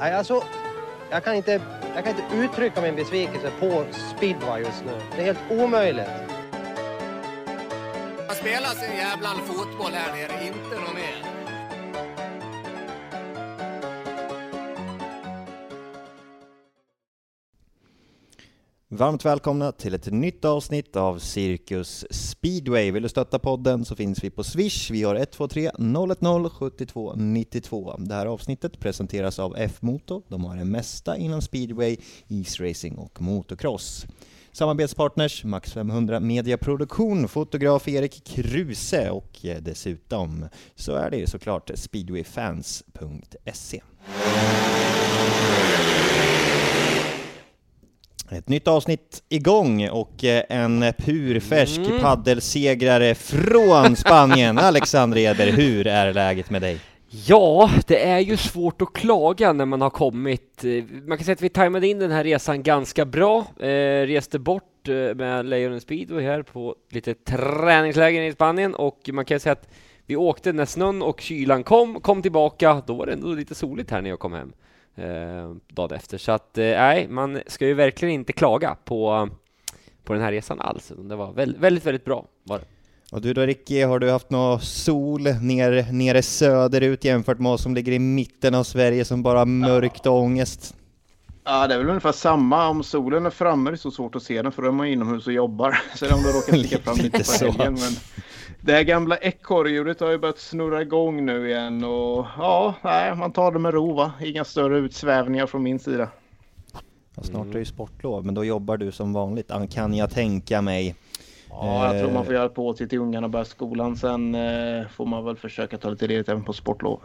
Nej, alltså, jag kan, inte, jag kan inte uttrycka min besvikelse på speedway just nu. Det är helt omöjligt. Man spelar sin jävla fotboll här nere, inte någon mer. Varmt välkomna till ett nytt avsnitt av Cirkus Speedway. Vill du stötta podden så finns vi på Swish. Vi har 123 010 72 92. Det här avsnittet presenteras av F-Moto. De har det mesta inom speedway, isracing och motocross. Samarbetspartners Max 500 Mediaproduktion, fotograf Erik Kruse och eh, dessutom så är det såklart speedwayfans.se. Ett nytt avsnitt igång och eh, en purfärsk Mm. paddelsegrare från Spanien. Alexander Edberg, hur är läget med dig? Ja, det är ju svårt att klaga när man har kommit. eh, Man kan säga att vi tajmade in den här resan ganska bra. Eh, reste bort eh, med Lejonen Speedway här på lite träningsläger i Spanien och man kan säga att vi åkte när snön och kylan kom, kom tillbaka. Då var det ändå lite soligt här när jag kom hem eh, dagen efter. Så att eh, nej, man ska ju verkligen inte klaga på, på den här resan alls. Det var väldigt, väldigt, väldigt bra. Var det. Och du då Ricky, har du haft någon sol ner, nere söderut jämfört med oss som ligger i mitten av Sverige som bara har mörkt och ångest? Ja, det är väl ungefär samma. Om solen är framme är det så svårt att se den för då är man inomhus och jobbar. Sen om du råkar sticka fram lite på så. helgen. Men det här gamla ekorrhjulet har ju börjat snurra igång nu igen och ja, nej, man tar det med ro va. Inga större utsvävningar från min sida. Ja, snart är det ju sportlov, men då jobbar du som vanligt, kan jag tänka mig. Ja, jag tror man får Eh. göra på till till ungarna börjar skolan. Sen eh, får man väl försöka ta lite ledigt även på sportlov.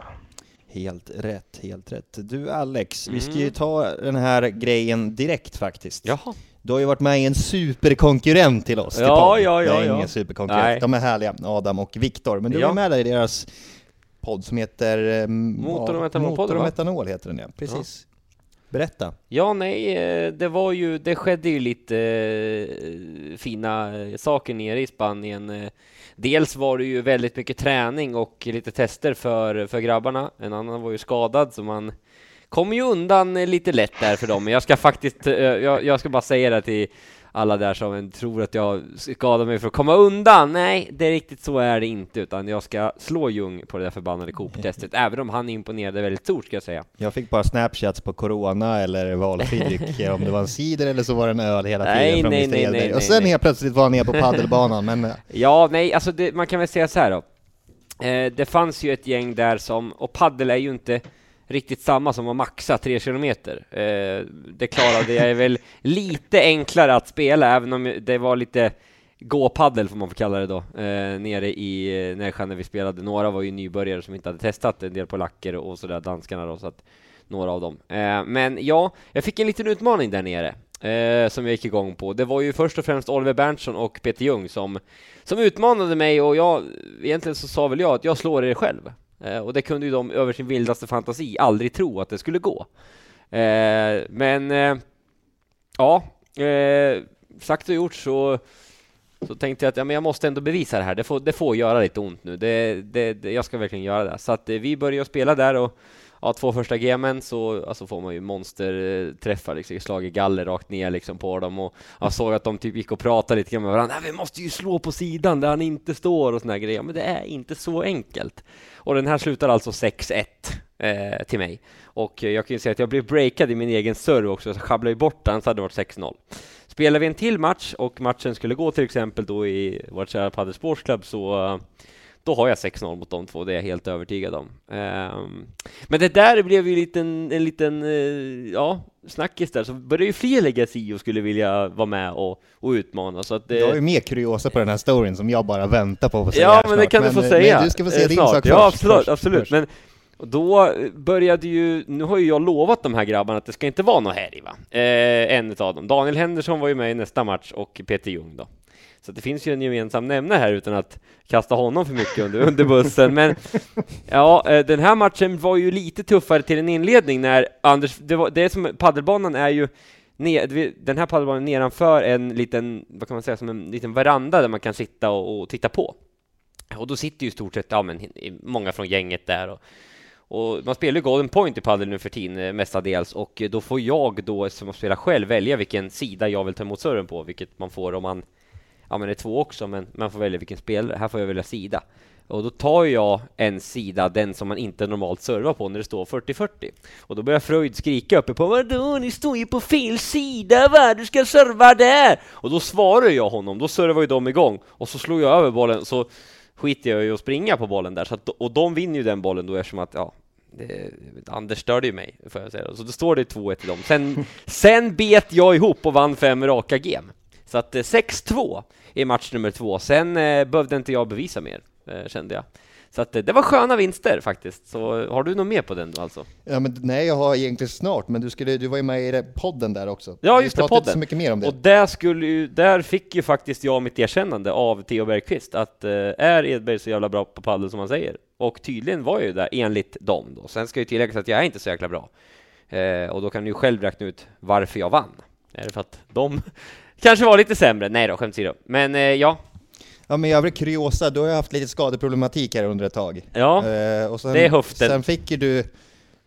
Helt rätt, helt rätt. Du Alex, vi ska ju Mm. ta den här grejen direkt faktiskt. Jaha. Du har ju varit med i en superkonkurrent till oss. till Ja, ja, ja, Nej, ja. ingen superkonkurrent. Nej. De är härliga, Adam och Viktor. Men du Ja. var med där i deras podd som heter... eh, Motor och ja, metanolpodden, Motor och va? metanol heter den ja, precis. Berätta. Ja, nej, eh, det var ju, det skedde ju lite eh, fina saker nere i Spanien. Dels var det ju väldigt mycket träning och lite tester för, för grabbarna. En annan var ju skadad, så man kom ju undan eh, lite lätt där för dem. Men jag ska faktiskt, eh, jag, jag ska bara säga det till alla där som tror att jag skadar mig för att komma undan. Nej, det är riktigt så är det inte, utan jag ska slå Ljung på det där förbannade Cooper-testet, även om han imponerade väldigt stort, ska jag säga. Jag fick bara snapchats på Corona eller valfri dryck, om det var en cider eller så var det en öl hela tiden Nej, från nej, nej, nej, Och sen helt plötsligt var han nere på paddelbanan, men eh, Ja, nej, alltså det, man kan väl säga så här då. Eh, det fanns ju ett gäng där som, och paddel är ju inte riktigt samma som att maxa tre kilometer. Eh, det klarade jag väl lite enklare att spela, även om det var lite gåpaddel får man få kalla det då, eh, nere i eh, Nässjö när vi spelade. Några var ju nybörjare som inte hade testat, en del polacker och sådär, danskarna då, så att några av dem. Eh, men ja, jag fick en liten utmaning där nere. Eh, som jag gick igång på. Det var ju först och främst Oliver Berntsson och Peter Ljung som, som utmanade mig och jag, egentligen så sa väl jag att jag slår er själv. Eh, och det kunde ju de över sin vildaste fantasi aldrig tro att det skulle gå. Eh, men eh, ja, sagt och gjort så så tänkte jag att ja, men jag måste ändå bevisa det här. Det får, det får göra lite ont nu. Det, det, det, jag ska verkligen göra det. Så att vi började spela där och ja, två första gemen så alltså, får man ju monsterträffar, liksom, slag i galler rakt ner liksom, på dem. Och jag såg att de typ gick och pratade lite grann med varandra. Vi måste ju slå på sidan där han inte står och såna här grejer. Men det är inte så enkelt. Och den här slutar alltså 6-1 eh, till mig. Och jag kan ju säga att jag blev breakad i min egen serve också, så jag sjabblade ju bort den så hade det varit 6-0. Spelar vi en till match och matchen skulle gå till exempel då i vårt kära Padel Sports Club så då har jag 6-0 mot de två, det är jag helt övertygad om. Ehm, men det där blev ju en liten, en liten eh, ja, snackis där, så började ju fler lägga sig i och skulle vilja vara med och, och utmana. Så att, eh, jag ju mer kuriosa på den här storyn som jag bara väntar på att få säga Ja, men det snart. kan du få eh, säga. Men du ska få säga eh, din snart. sak Ja, först. absolut, först, absolut. först. Men och då började ju, nu har ju jag lovat de här grabbarna att det ska inte vara något här i va? Eh, en av dem. Daniel Henderson var ju med i nästa match och Peter Ljung då. Så det finns ju en gemensam nämnare här utan att kasta honom för mycket under, under bussen. Men ja, eh, den här matchen var ju lite tuffare till en inledning när Anders, det, var, det är som paddelbanan är ju ner, den här paddelbanan nedanför en liten, vad kan man säga, som en liten veranda där man kan sitta och, och titta på. Och då sitter ju i stort sett ja, men, många från gänget där och, Och man spelar ju Golden Point i padel nu för tiden eh, mestadels och då får jag då som spelar själv välja vilken sida jag vill ta emot serven på, vilket man får om man ja men det är två också, men man får välja vilken spelare. Här får jag välja sida. Och då tar jag en sida, den som man inte normalt servar på när det står 40-40. Och då börjar Freud skrika uppe på Vadå, ni står ju på fel sida va, du ska serva där! Och då svarar jag honom, då servar ju de igång och så slår jag över bollen, så skiter jag i att springa på bollen där. Så att, och de vinner ju den bollen då eftersom att, ja, det, Anders störde ju mig, får jag säga. Så då står det 2-1 till dem. Sen, sen bet jag ihop och vann fem raka game. Så att 6-2 i match nummer två. Sen eh, behövde inte jag bevisa mer, eh, kände jag. Så att, eh, det var sköna vinster faktiskt. Så har du något mer på den då alltså? Ja, men, nej, jag har egentligen snart, men du, skulle, du var ju med i podden där också. Ja, just Vi det, pratade inte podden. så mycket mer om det. Och där, skulle ju, där fick ju faktiskt jag mitt erkännande av Theo Bergqvist att eh, är Edberg så jävla bra på padel som han säger? Och tydligen var jag ju där enligt dem då. Sen ska ju tilläggas att jag är inte så jäkla bra. Eh, och då kan du ju själv räkna ut varför jag vann. Är det för att de kanske var lite sämre? Nej då, skämt åsido. Men eh, ja, Ja, men i övrigt kuriosa, du har ju haft lite skadeproblematik här under ett tag. ja. Eh, och sen, det är höften. Sen fick ju du,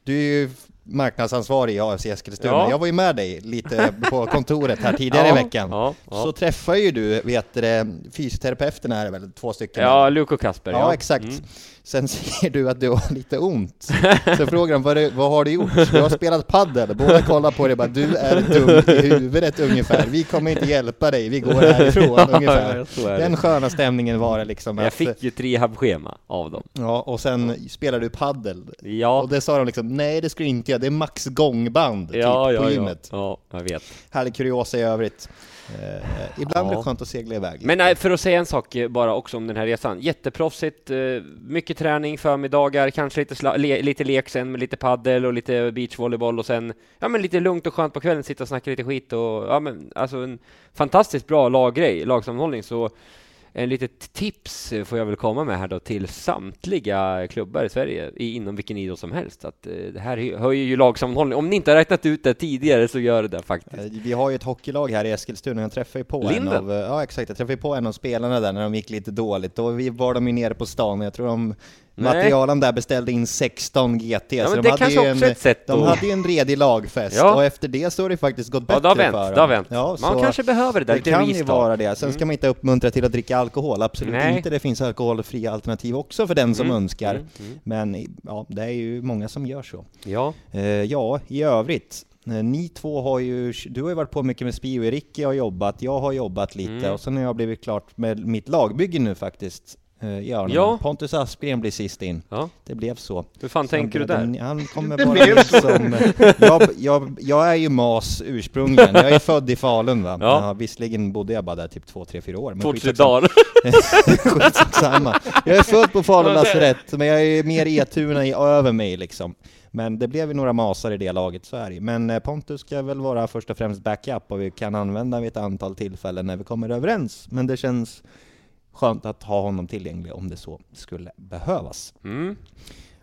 du är ju marknadsansvarig i AFC Eskilstuna. Ja. Jag var ju med dig lite på kontoret här tidigare ja, i veckan. Ja. Så träffar ju du, vet det, fysioterapeuterna är det väl, två stycken? ja Luke och Kasper. Ja, exakt. Mm. Sen ser du att du har lite ont. Så frågar de, vad, det- vad har du gjort? Du har spelat paddel. Båda kollar på dig och bara, du är dum i huvudet ungefär. Vi kommer inte hjälpa dig, vi går härifrån ungefär. så är det. Den sköna stämningen var det liksom. Jag att- fick ju ett rehabschema av dem. Ja, och sen spelar du paddel. Ja, Och det sa de liksom, nej det ska du inte göra, det är max gångband typ, ja, på ja, ja. gymmet. ja, jag vet. Härlig kuriosa i övrigt. Eh, ibland Ja. är det skönt att segla iväg. Men nej, för att säga en sak eh, bara också om den här resan. Jätteproffsigt, eh, mycket träning, förmiddagar, kanske lite, sla- le, lite lek sen med lite paddel och lite beachvolleyboll och sen ja, men lite lugnt och skönt på kvällen, sitta och snacka lite skit och ja, men alltså en fantastiskt bra laggrej, lagsammanhållning. Så en litet tips får jag väl komma med här då till samtliga klubbar i Sverige inom vilken idrott som helst. Att eh, det här hö- höjer ju lagsammanhållning. Om ni inte har räknat ut det tidigare så gör det det faktiskt. Eh, Vi har ju ett hockeylag här i Eskilstuna, jag träffade ju på Linden? en av, ja exakt, jag träffade på en av spelarna där när de gick lite dåligt, då vi var de ju nere på stan, jag tror de Nej. materialen där beställde in 16 GT, Ja, så de hade ju en, de hade ju en redig lagfest, Ja. och efter det så har det faktiskt gått Ja, bättre det har vänt, för dem. vänt. Ja, Man kanske behöver det där, det kan ju vara det. Sen ska man inte uppmuntra till att dricka alkohol, absolut Nej. inte. Det finns alkoholfria alternativ också för den som Mm, önskar. mm, mm. Men ja, det är ju många som gör så. Ja, Eh, ja, i övrigt. eh, Ni två har ju, du har ju varit på mycket med Spio, Ricky har jobbat, jag har jobbat lite Mm. och sen har jag blivit klart med mitt lagbygge nu faktiskt. Eh, Arnhem. Ja. Pontus Aspgren blir sist in. ja. Det blev så. Hur fan Så tänker du han- där? den- Han kommer bara så. som... Jag, jag, jag är ju mas ursprungligen. Jag är född i Falun va. Ja. Ja. visserligen bodde jag bara där typ två, tre, fyra år. Två, tre dagar. Skitsamma. Jag är född på Falun lasarett, men jag är mer Etuna i över mig liksom. Men det blev ju några masar i det laget, så är det. Men eh, Pontus ska väl vara först och främst backup och vi kan använda vid ett antal tillfällen när vi kommer överens. Men det känns skönt att ha honom tillgänglig om det så skulle behövas. Mm.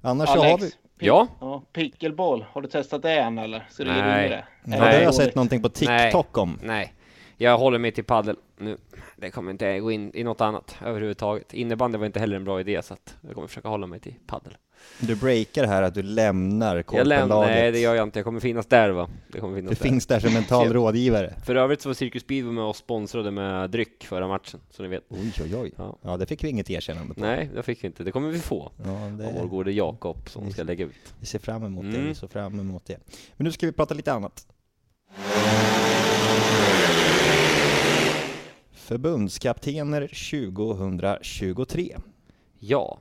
Annars så har Alex, vi... Ja. ja, pickleball. Har du testat det än eller? Ska du ge Nej. i det? Ja, Nej. det har jag sett någonting på TikTok om. Nej, jag håller mig till paddel nu. Det kommer inte gå in i något annat överhuvudtaget. Innebandy var inte heller en bra idé, så att jag kommer försöka hålla mig till paddel. Du breakar här att du lämnar korpenlaget. nej det gör jag inte. Jag kommer finnas där va? Det kommer finnas Du där. finns där som mental rådgivare. För övrigt så var Cirkus Speedway med och sponsrade med dryck förra matchen, så ni vet. Oj, oj, oj. Ja. Ja, det fick vi inget erkännande på. Nej, det fick vi inte. Det kommer vi få. Ja, Av vår det, gode Jakob som ska lägga ut. vi ser fram emot det, Mm. vi ser fram emot det. Men nu ska vi prata lite annat. Förbundskaptener 2023. Ja,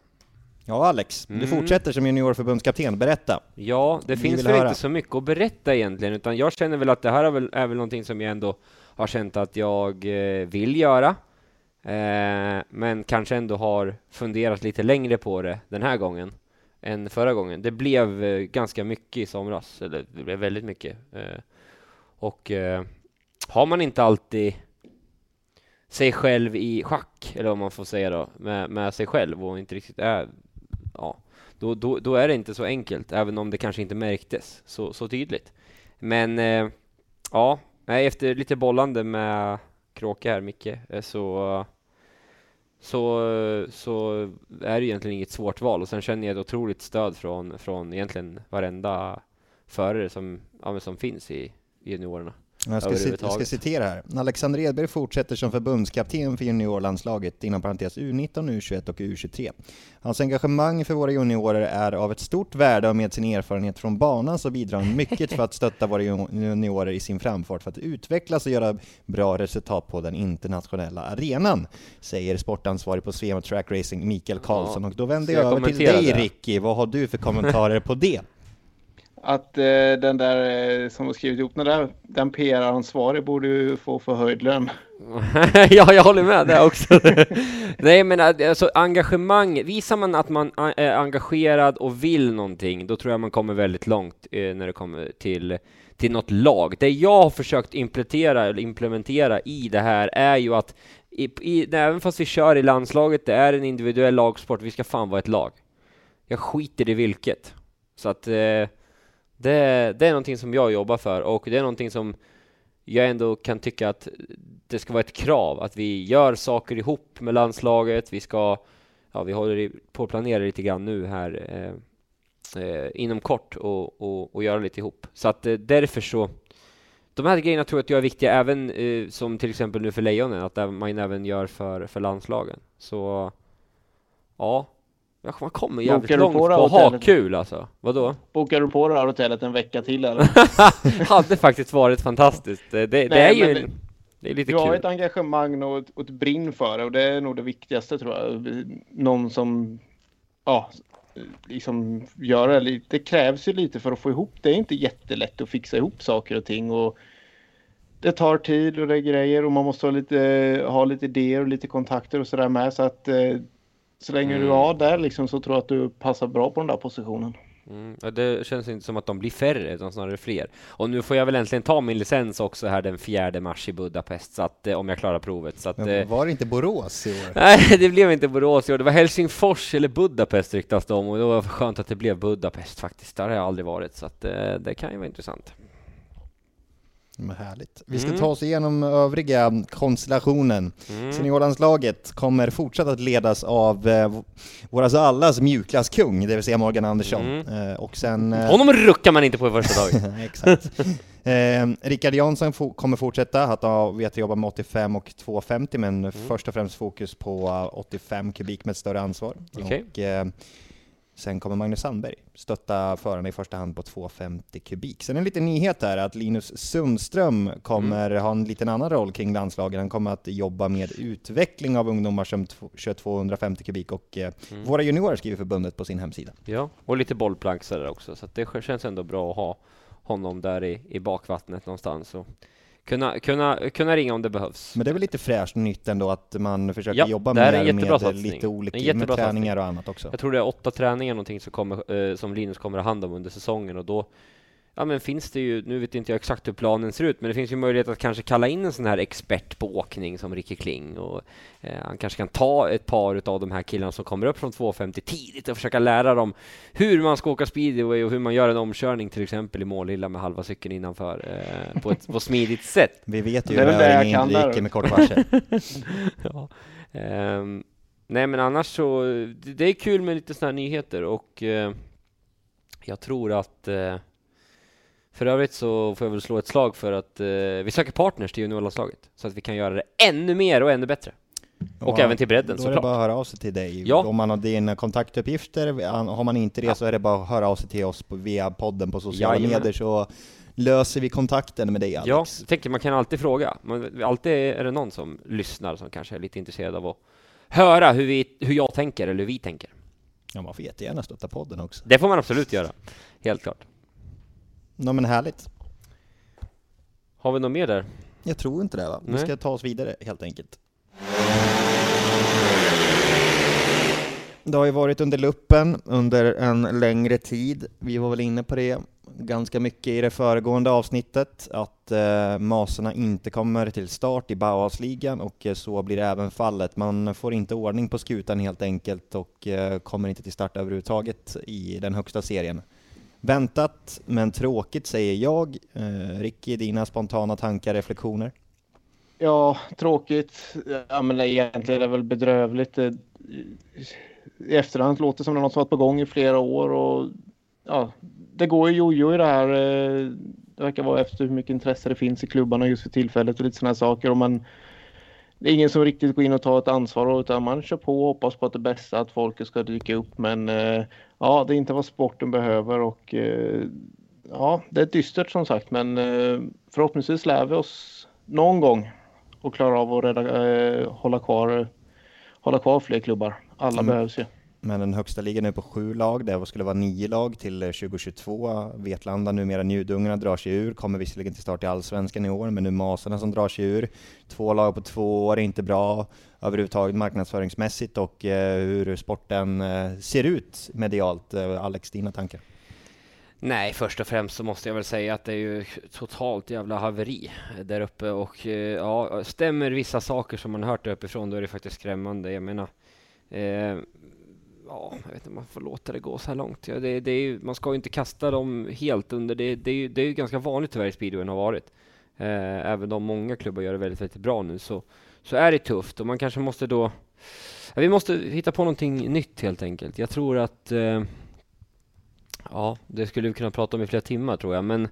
Ja, Alex, du Mm. fortsätter som juniorförbundskapten. Berätta. Ja, det finns väl höra. inte så mycket att berätta egentligen, utan jag känner väl att det här är väl, är väl någonting som jag ändå har känt att jag eh, vill göra, eh, men kanske ändå har funderat lite längre på det den här gången än förra gången. Det blev eh, ganska mycket i somras, eller det blev väldigt mycket. Eh, och eh, har man inte alltid sig själv i schack, eller vad man får säga då, med, med sig själv och inte riktigt är, ja, då, då, då är det inte så enkelt, även om det kanske inte märktes så, så tydligt. Men eh, ja, efter lite bollande med Kråke här, Micke, eh, så så, så är det egentligen inget svårt val och sen känner jag ett otroligt stöd från, från egentligen varenda förare som, ja, som finns i, i juniorerna. Jag ska, jag ska citera här. Alexander Edberg fortsätter som förbundskapten för juniorlandslaget, inom parentes U19, U21 och U23. Hans engagemang för våra juniorer är av ett stort värde och med sin erfarenhet från banan så bidrar han mycket för att stötta våra juniorer i sin framfart för att utvecklas och göra bra resultat på den internationella arenan, säger sportansvarig på Svema Track Racing, Mikael Karlsson. Och då vänder jag, jag över till dig det? Ricky, vad har du för kommentarer på det? Att eh, den där eh, som har skrivit ihop den där, den PR-ansvarig borde ju få förhöjd lön. ja, jag håller med där också. Nej, men alltså engagemang, visar man att man eh, är engagerad och vill någonting, då tror jag man kommer väldigt långt eh, när det kommer till till något lag. Det jag har försökt implementera, implementera i det här är ju att i, i, även fast vi kör i landslaget, det är en individuell lagsport, vi ska fan vara ett lag. Jag skiter i vilket. Så att eh, det, det är någonting som jag jobbar för och det är någonting som jag ändå kan tycka att det ska vara ett krav att vi gör saker ihop med landslaget. Vi ska, ja, vi håller på att planera lite grann nu här eh, eh, inom kort och, och, och, göra lite ihop. Så att eh, därför så de här grejerna tror jag att jag är viktiga även eh, som till exempel nu för Lejonen, att man även gör för, för landslagen. Så Ja, man kommer jävligt Bokar långt på, på att ha kul alltså. Vadå? Bokar du på det här hotellet en vecka till eller? hade faktiskt varit fantastiskt. Det, det, det är ju det, det är lite du kul. Du har ett engagemang och ett, och ett brinn för det och det är nog det viktigaste tror jag. Någon som ja, liksom gör det. Det krävs ju lite för att få ihop. Det är inte jättelätt att fixa ihop saker och ting och det tar tid och det är grejer och man måste ha lite, ha lite idéer och lite kontakter och sådär med så att eh, så länge mm. du har där liksom så tror jag att du passar bra på den där positionen. Mm, det känns inte som att de blir färre, utan snarare fler. Och nu får jag väl äntligen ta min licens också här den 4 mars i Budapest, så att, eh, om jag klarar provet. Så att, Men eh, var det inte Borås i år? Nej, det blev inte Borås i år. Det var Helsingfors eller Budapest ryktas det om, och det var skönt att det blev Budapest faktiskt. Där har jag aldrig varit, så att, det, eh, det kan ju vara intressant. Men härligt. Vi ska mm. ta oss igenom övriga konstellationen. Mm. Seniorlandslaget kommer fortsatt att ledas av eh, våras allas mjukglasskung, det vill säga Morgan Andersson. Mm. Eh, och sen... Eh, Honom ruckar man inte på i första dagen. Exakt. Eh, Rickard Jansson fo kommer fortsätta att ha, vet jobba med 85 och 250, men mm. först och främst fokus på 85 kubik med ett större ansvar. Okay. Och, eh, Sen kommer Magnus Sandberg stötta förarna i första hand på 250 kubik. Sen en liten nyhet här att Linus Sundström kommer mm. ha en liten annan roll kring landslagen. Han kommer att jobba med utveckling av ungdomar som kör 250 kubik och eh, mm. våra juniorer skriver förbundet på sin hemsida. Ja, och lite bollplankare också, så det känns ändå bra att ha honom där i, i bakvattnet någonstans. Och kunna, kunna, kunna ringa om det behövs. Men det är väl lite fräscht nytt ändå att man försöker ja, jobba mer med satsning. lite olika med träningar satsning. och annat också. Jag tror det är åtta träningar någonting som, kommer, eh, som Linus kommer att ha hand om under säsongen och då ja men finns det ju, nu vet inte jag exakt hur planen ser ut, men det finns ju möjlighet att kanske kalla in en sån här expert på åkning som Ricky Kling och eh, han kanske kan ta ett par av de här killarna som kommer upp från 250 tidigt och försöka lära dem hur man ska åka speedway och hur man gör en omkörning till exempel i målilla med halva cykeln innanför eh, på ett på smidigt sätt. Vi vet ju hur övningen gick med kort varsel. ja. um, nej men annars så, det, det är kul med lite sådana här nyheter och uh, jag tror att uh, för övrigt så får jag väl slå ett slag för att eh, vi söker partners till juniorlandslaget så att vi kan göra det ännu mer och ännu bättre. Och ja, även till bredden såklart. Då är det bara att höra av sig till dig. Ja. Om man har dina kontaktuppgifter, har man inte det ja. så är det bara att höra av sig till oss på, via podden på sociala ja, medier så löser vi kontakten med dig Alex. Ja, jag tänker man kan alltid fråga. Man, alltid är det någon som lyssnar som kanske är lite intresserad av att höra hur, vi, hur jag tänker eller hur vi tänker. Ja, man får jättegärna stötta podden också. Det får man absolut göra, helt klart. Ja men härligt. Har vi något mer där? Jag tror inte det va? Vi ska ta oss vidare helt enkelt. Det har ju varit under luppen under en längre tid. Vi var väl inne på det ganska mycket i det föregående avsnittet, att eh, Maserna inte kommer till start i Bauhausligan och eh, så blir det även fallet. Man får inte ordning på skutan helt enkelt och eh, kommer inte till start överhuvudtaget i den högsta serien. Väntat, men tråkigt säger jag. Eh, Ricky, dina spontana tankar, reflektioner? Ja, tråkigt. Ja, men egentligen är det väl bedrövligt. Eh, I efterhand låter det som något som varit på gång i flera år och ja, det går ju jojo i det här. Eh, det verkar vara efter hur mycket intresse det finns i klubbarna just för tillfället och lite sådana saker. Och man, det är ingen som riktigt går in och tar ett ansvar utan man kör på och hoppas på att det bästa, att folket ska dyka upp. Men eh, ja, det är inte vad sporten behöver och eh, ja, det är dystert som sagt. Men eh, förhoppningsvis lär vi oss någon gång och klarar av att rädda, hålla, kvar, hålla kvar fler klubbar. Alla Mm. behövs ju. Men den högsta ligan är på sju lag, det skulle vara nio lag till eh, 2022. Vetlanda, numera Njudungarna, drar sig ur, kommer visserligen till start i Allsvenskan i år, men nu Masarna som drar sig ur. Två lag på två år är inte bra överhuvudtaget marknadsföringsmässigt och eh, hur sporten eh, ser ut medialt. Alex, dina tankar? Nej, först och främst så måste jag väl säga att det är ju totalt jävla haveri där uppe och ja, stämmer vissa saker som man hört där uppifrån då är det faktiskt skrämmande. Jag menar, eh, ja, jag vet inte om man får låta det gå så här långt. Ja, det, det är ju, man ska ju inte kasta dem helt under. Det, det, är, ju, det är ju ganska vanligt tyvärr i speedwayen har varit. Eh, även om många klubbar gör det väldigt, väldigt bra nu så, så är det tufft och man kanske måste då ja, vi måste hitta på någonting nytt helt enkelt. Jag tror att eh, Ja, det skulle vi kunna prata om i flera timmar tror jag, men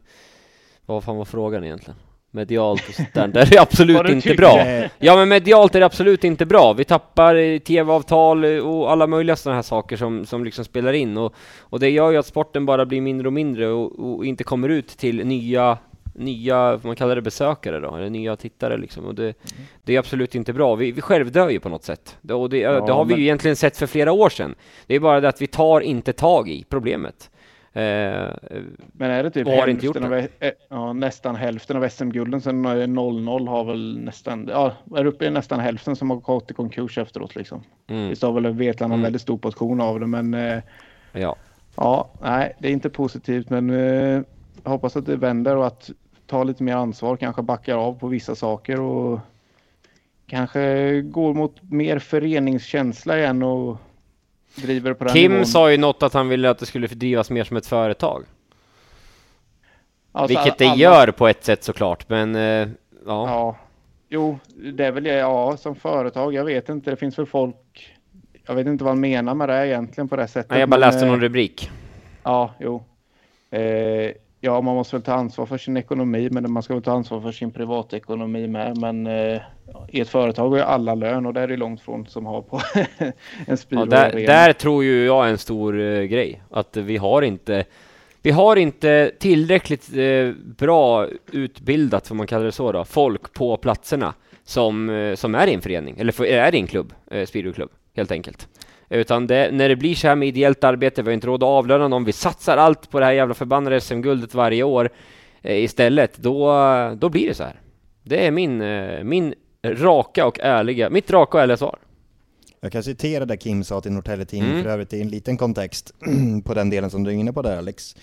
vad fan var frågan egentligen? Medialt och sånt där, det är Vad absolut inte bra. Ja men medialt är det absolut inte bra. Vi tappar tv-avtal och alla möjliga sådana här saker som, som liksom spelar in och, och det gör ju att sporten bara blir mindre och mindre och, och inte kommer ut till nya nya, vad man kallar det, besökare då, eller nya tittare liksom. Och det, det är absolut inte bra. Vi, vi självdör ju på något sätt. Det, och det, Ja, det har vi men- ju egentligen sett för flera år sedan. Det är bara det att vi tar inte tag i problemet. Eh, Men är det typ har inte gjort av, eh, ja, nästan hälften av SM-gulden eh, 00 har väl nästan, ja, är uppe i nästan hälften som har gått i konkurs efteråt liksom. mm, Visst har väl Vetlanda Mm. väldigt stor portion av det men eh, ja. ja, nej, det är inte positivt men eh, hoppas att det vänder och att ta lite mer ansvar, kanske backar av på vissa saker och kanske går mot mer föreningskänsla igen och driver på den Kim nivån. sa ju något att han ville att det skulle drivas mer som ett företag. Alltså, Vilket det alla- gör på ett sätt såklart, men eh, ja. Ja, jo, det är väl ja, som företag. Jag vet inte, det finns väl folk. Jag vet inte vad han menar med det egentligen på det sättet. Nej, jag bara läste eh, någon rubrik. Ja, jo. Eh, ja, man måste väl ta ansvar för sin ekonomi, men man ska väl ta ansvar för sin privatekonomi med. Men eh, i ett företag har ju alla lön och det är det långt från som har på en Ja, speedway där, där tror ju jag är en stor eh, grej. Att vi har inte vi har inte tillräckligt eh, bra utbildat, får man kalla det så då, folk på platserna som, eh, som är i en förening, eller för, är i en klubb, eh, speedwayklubb, helt enkelt. Utan det, när det blir så här med ideellt arbete, vi har inte råd att avlöna någon, vi satsar allt på det här jävla förbannade SM-guldet varje år eh, istället, då, då blir det så här. Det är min, eh, min raka och ärliga, mitt raka och ärliga svar. Jag kan citera det Kim sa till Norrtelje Tidning Mm. för övrigt i en liten kontext på den delen som du är inne på där Alex.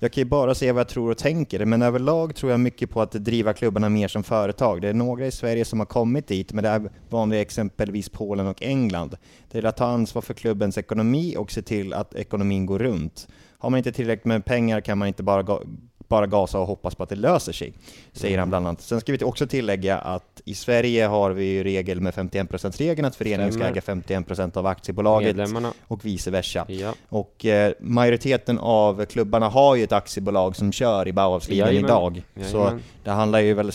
Jag kan ju bara säga vad jag tror och tänker, men överlag tror jag mycket på att driva klubbarna mer som företag. Det är några i Sverige som har kommit dit, men det är vanliga exempelvis Polen och England. Det är att ta ansvar för klubbens ekonomi och se till att ekonomin går runt. Har man inte tillräckligt med pengar kan man inte bara, bara gasa och hoppas på att det löser sig, säger han bland annat. Sen ska vi också tillägga att i Sverige har vi ju regel med 51%-regeln, att föreningen ska äga 51% av aktiebolaget Medlemmarna. och vice versa. Ja. Och eh, majoriteten av klubbarna har ju ett aktiebolag som kör i Bauhausligan Jajamän. idag. Så Jajamän. det handlar ju väl...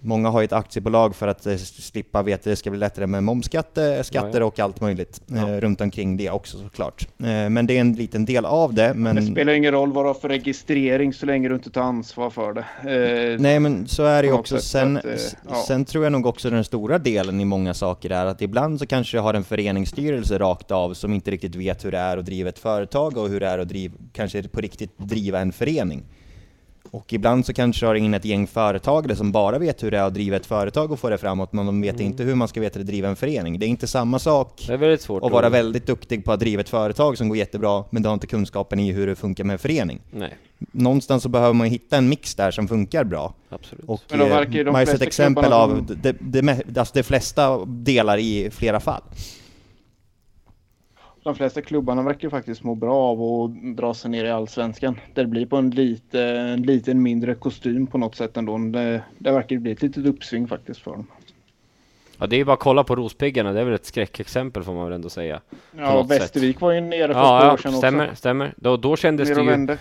Många har ju ett aktiebolag för att eh, slippa veta det ska bli lättare med momsskatter skatter Ja, ja. och allt möjligt Ja. eh, runt omkring det också såklart. Eh, men det är en liten del av det. Men... Det spelar ingen roll vad du har för registrering så länge du inte tar ansvar för det. Nej men så är det ju också. Sen, att, ja. sen tror jag nog också den stora delen i många saker är att ibland så kanske jag har en föreningsstyrelse rakt av som inte riktigt vet hur det är att driva ett företag och hur det är att driva, kanske på riktigt driva en förening. Och ibland så kanske jag har in ett gäng företagare som bara vet hur det är att driva ett företag och få det framåt, men de vet Mm. inte hur man ska veta att driva en förening. Det är inte samma sak Det är väldigt svårt att vara väldigt duktig på att driva ett företag som går jättebra, men du har inte kunskapen i hur det funkar med en förening. Nej, Någonstans så behöver man hitta en mix där som funkar bra. absolut. Och Men de eh, verkar ju- de man har ju sett exempel av det, det, me- alltså de flesta delar i flera fall. De flesta klubbarna verkar faktiskt må bra av att dra sig ner i allsvenskan. Det blir på en lite, en liten mindre kostym på något sätt ändå. Det, det verkar bli ett litet uppsving faktiskt för dem. Ja, det är ju bara att kolla på Rospiggarna, det är väl ett skräckexempel får man väl ändå säga. Ja. Västervik var ju nere för Ja, ett år ja sedan stämmer, också. stämmer. Då, då kändes det ju... vände.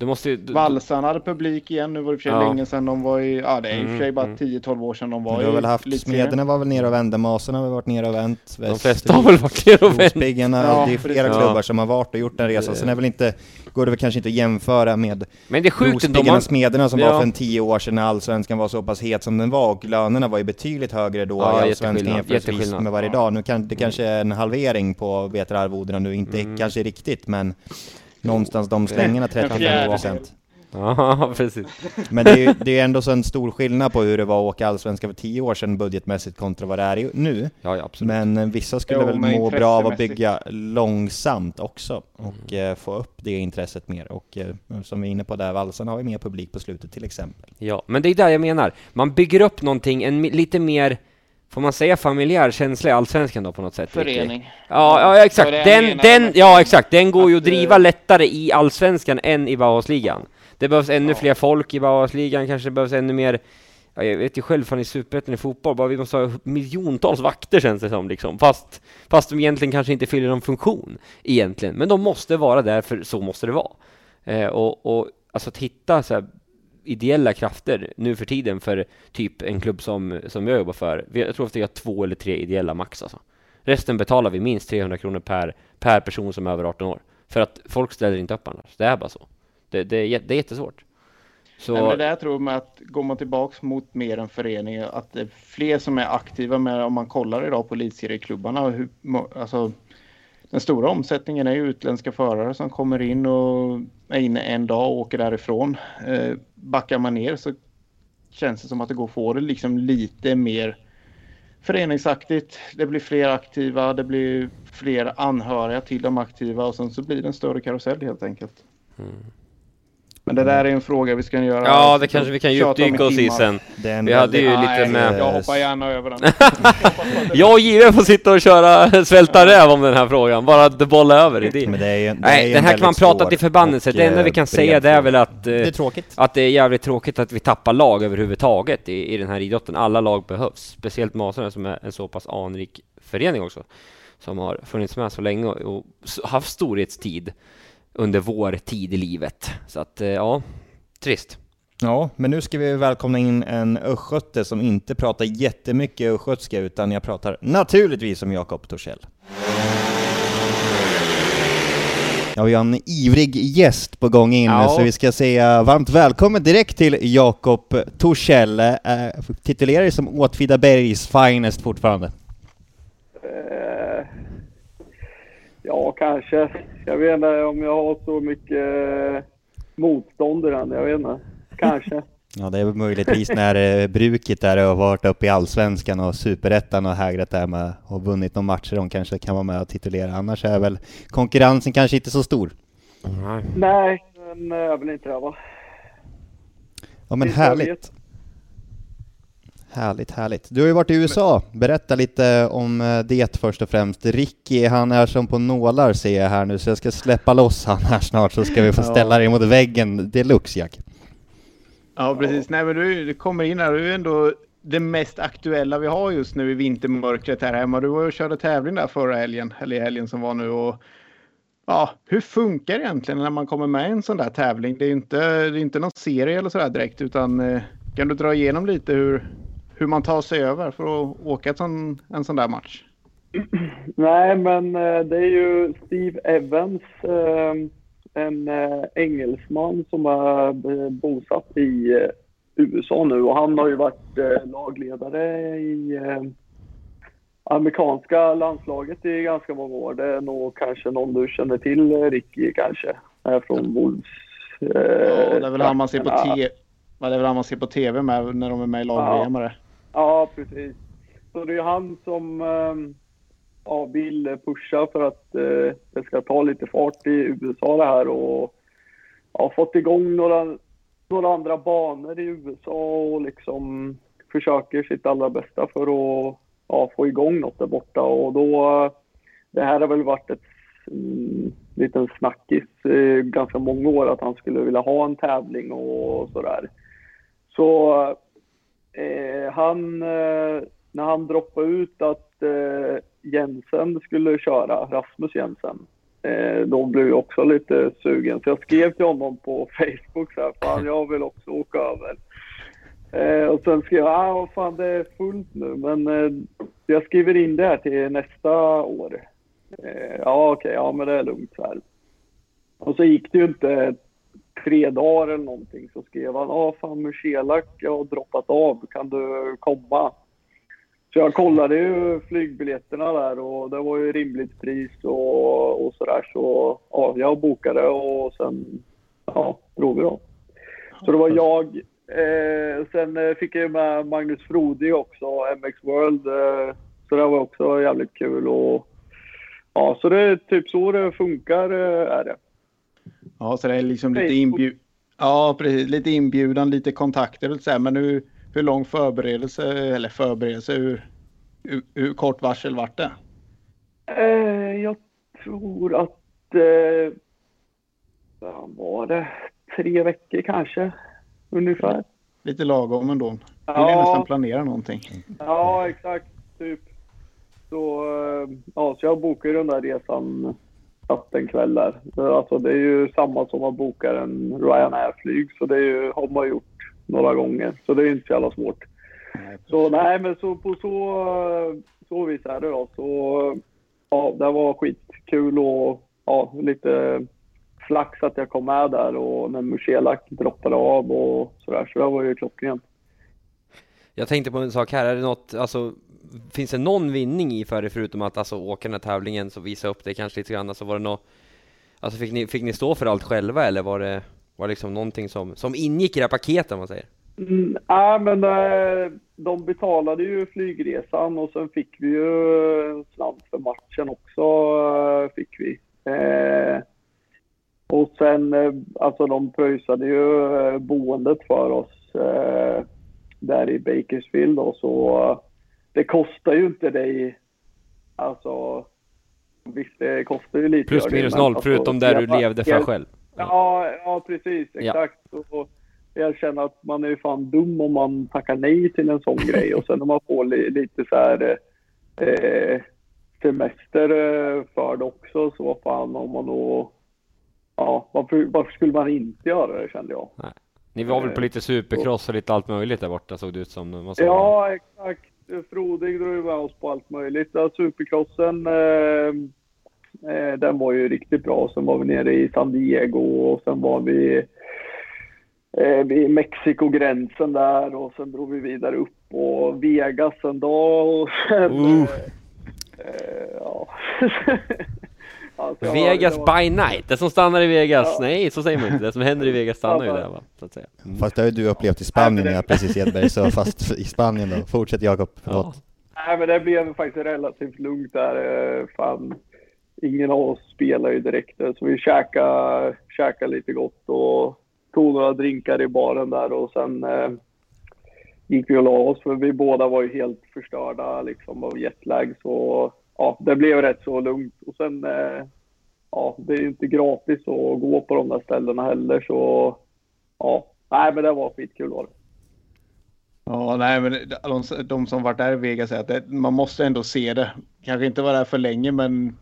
Du måste ju... du- Valsarna hade publik igen. Nu var det i för sig Ja. länge sedan de var i... Ja, det är i och för sig Mm, bara mm. 10-12 år sedan de var Du har i väl haft. Smederna var väl nere och vände, Maserna har väl varit nere och vänt. De flesta har väl varit ner och vänt. Rospiggarna, Ja, det är flera precis. klubbar Ja. som har varit och gjort den resan. Sen är väl inte, går det väl kanske inte att jämföra med Men det är sjukt. Rospiggarna Man, och Smederna som Ja. var för en tio år sedan när allsvenskan var så pass het som den var och lönerna var ju betydligt högre då Ja, i allsvenskan jätteskillnad. med vad det är idag. Nu kan, det kanske är en halvering på vet arvodena nu, inte Mm. kanske riktigt men någonstans de fjärdedel. 35 procent. ja, precis. Men det är ju det är ändå så en stor skillnad på hur det var att åka allsvenskan för tio år sedan budgetmässigt kontra vad det är nu. Ja, ja, absolut. Men eh, vissa skulle Jo, väl må bra av att bygga långsamt också och Mm. eh, få upp det intresset mer. Och eh, som vi är inne på där, Valsarna har ju mer publik på slutet till exempel. Ja, men det är där jag menar. Man bygger upp någonting, en lite mer, får man säga familjär känsla i Allsvenskan då på något sätt? Förening. Ja, ja exakt. Den, den, ja exakt. Den går ju att eh, driva lättare i Allsvenskan än i Bauhausligan. Det behövs ännu Ja. fler folk i Bauhausligan, kanske det behövs ännu mer Ja, jag vet ju själv från i Superettan i fotboll, bara vi måste ha miljontals vakter känns det som liksom. Fast, fast de egentligen kanske inte fyller någon funktion egentligen. Men de måste vara där, för så måste det vara. Eh, och, och alltså att hitta så här, ideella krafter nu för tiden för typ en klubb som, som jag jobbar för. Jag tror att vi har två eller tre ideella max alltså. Resten betalar vi minst 300 kronor per, per person som är över 18 år. För att folk ställer inte upp annars. Det är bara så. Det, det, är, det är jättesvårt. Så, Nej, men det jag tror jag med att går man tillbaks mot mer en förening, att det är fler som är aktiva med, om man kollar idag på elitserieklubbarna, hur, alltså den stora omsättningen är ju utländska förare som kommer in och är inne en dag och åker därifrån. Eh, Backar man ner så känns det som att det går att få det liksom lite mer föreningsaktigt. Det blir fler aktiva, det blir fler anhöriga till de aktiva och sen så blir det en större karusell helt enkelt. Mm. Men det där är en fråga vi ska göra. Ja, det kanske vi kan djupdyka oss i sen. Det är en Vi hade ju lite Nej, med- Jag hoppar gärna över den. Jag och Jive får sitta och köra svälta räv om den här frågan, bara att bolla över i det. Men det är ju, det är Nej, ju den en här kan man prata till förbannelse. Det enda vi eh, kan bred säga det är väl att, eh, Det är tråkigt. att det är jävligt tråkigt att vi tappar lag överhuvudtaget i, i den här idrotten. Alla lag behövs, speciellt Masarna som är en så pass anrik förening också, som har funnits med så länge och, och haft storhetstid under vår tid i livet. Så att, eh, ja, trist. Ja, men nu ska vi välkomna in en östgöte som inte pratar jättemycket östgötska utan jag pratar naturligtvis om Jakob Torssell. Ja, vi har en ivrig gäst på gång in, Ja. så vi ska säga varmt välkommen direkt till Jakob Torssell. Äh, titulerar dig som Åtvidabergs finest fortfarande. Ja, kanske. Jag vet inte om jag har så mycket eh, motstånd i den. Jag vet inte. Kanske. Ja, det är väl möjligtvis när eh, bruket där har varit uppe i Allsvenskan och Superettan och hägrat där med och vunnit några matcher de kanske kan vara med och titulera. Annars är väl konkurrensen kanske inte så stor. Nej, men jag vill inte det va? Ja men härligt. Härligt, härligt. Du har ju varit i USA. Berätta lite om eh, det först och främst. Ricky, han är som på nålar ser jag här nu, så jag ska släppa loss han här snart så ska vi få ställa dig mot väggen deluxe Jack. Ja, precis. Nej, men du, du kommer in här. Du är ändå det mest aktuella vi har just nu i vintermörkret här hemma. Du var ju och körde tävling där förra helgen, eller i helgen som var nu. Och, ja, hur funkar det egentligen när man kommer med i en sån där tävling? Det är ju inte, det är inte någon serie eller sådär direkt, utan eh, kan du dra igenom lite hur, hur man tar sig över för att åka sån, en sån där match? Nej, men eh, det är ju Steve Evans, eh, en eh, engelsman som är bosatt i USA nu och han har ju varit lagledare i amerikanska landslaget i ganska många år. Det är nog kanske någon du känner till, Ricky kanske, från Wolves. Ja, det är väl han man ser på. Ja, det är väl han man ser på TV med när de är med i och det. Ja, precis. Så det är han som ehm, ja, vill pusha för att eh, det ska ta lite fart i USA det här och ja, fått igång några, några andra banor i USA och liksom försöker sitt allra bästa för att ja, få igång något där borta och då det här har väl varit ett mm, liten snackis i ganska många år att han skulle vilja ha en tävling och sådär. Så Eh, han eh, när han droppade ut att eh, Jensen skulle köra, Rasmus Jensen, eh, då blev jag också lite sugen. Så jag skrev till honom på Facebook så här, fan jag vill också åka över. Eh, och sen skrev jag, ah fan det är fullt nu, men eh, jag skriver in det här till nästa år. Eh, ja okej, ja men det är lugnt så här. Och så gick det ju inte tre dagar eller någonting så skrev han, ja fan Muselak jag har droppat av, kan du komma? Så jag kollade ju flygbiljetterna där och det var ju rimligt pris och, och sådär så ja, jag bokade och sen ja, drog vi då. Så det var jag, eh, sen eh, fick jag ju med Magnus Frodi också, MX World, eh, så det var också jävligt kul och ja, så det är typ så det funkar eh, är det. Ja, så det är liksom lite inbjud... Ja, precis. Lite inbjudan, lite kontakter och så här. Men hur, hur lång förberedelse, eller förberedelse, hur, hur, hur kort varsel vart det? Eh, jag tror att, eh, vad var det, tre veckor kanske, ungefär. Lite lagom ändå. Ja. ja. nästan planera någonting. Ja, exakt. Typ. Så, eh, ja, så jag bokade den där resan satt en kväll där. Så Alltså, det är ju samma som att boka en Ryanair-flyg, så det är ju, har man gjort några gånger. Så det är inte så jävla svårt. Så nej, men så på så, så vis är det då. Så ja, det var skitkul och ja, lite flax att jag kom med där och när Muselak droppade av och sådär. Så det var ju klockrent. Jag tänkte på en sak här, är det något, alltså Finns det någon vinning i för det förutom att alltså åka den här tävlingen så visa upp det kanske lite grann, alltså var det något Alltså fick ni, fick ni stå för allt själva eller var det, var det liksom någonting som, som ingick i det här paketet om man säger? Mm, nej, men äh, de betalade ju flygresan och sen fick vi ju en slant för matchen också. Äh, Fick vi. Äh, och sen, alltså de pröjsade ju boendet för oss där i Bakersfield och så det kostar ju inte dig, alltså visst det kostar ju lite. Plus minus noll, alltså, förutom där du levde för jag- själv. Ja, ja precis. Ja. Exakt. Och jag känner att man är ju fan dum om man tackar nej till en sån grej och sen när man får li, lite så här eh, semester eh, för det också så vad fan om man då Ja, varför, varför skulle man inte göra det kände jag. Ni var väl på lite supercross och lite allt möjligt där borta såg det ut som. såg Ja, exakt. Frodig drog ju med oss på allt möjligt. Ja, Supercrossen, eh, eh, den var ju riktigt bra. Sen var vi nere i San Diego och sen var vi eh, vid Mexiko-gränsen där och sen drog vi vidare upp och Vegas en dag och sen... Uh. Eh, ja. Alltså, ja, Vegas var- by night, det som stannar i Vegas. Ja. Nej, så säger man inte. Det som händer i Vegas stannar ju där va, så att säga. Mm. Fast det har ju du upplevt i Spanien när jag precis Edberg, så fast i Spanien då. Fortsätt Jakob, Ja. förlåt. Nej, men det blev faktiskt relativt lugnt där. Eh, Fan, ingen av oss spelar ju direkt där, så vi käkade, käkade lite gott och tog några drinkar i baren där och sen eh, gick vi och la oss för vi båda var ju helt förstörda liksom av jetlag så ja, det blev rätt så lugnt och sen eh, ja, det är ju inte gratis att gå på de där ställena heller så ja, nej men det var skitkul var det. Ja, nej, men de, de som varit där i Vegas säger att det, man måste ändå se det. Kanske inte vara där för länge, men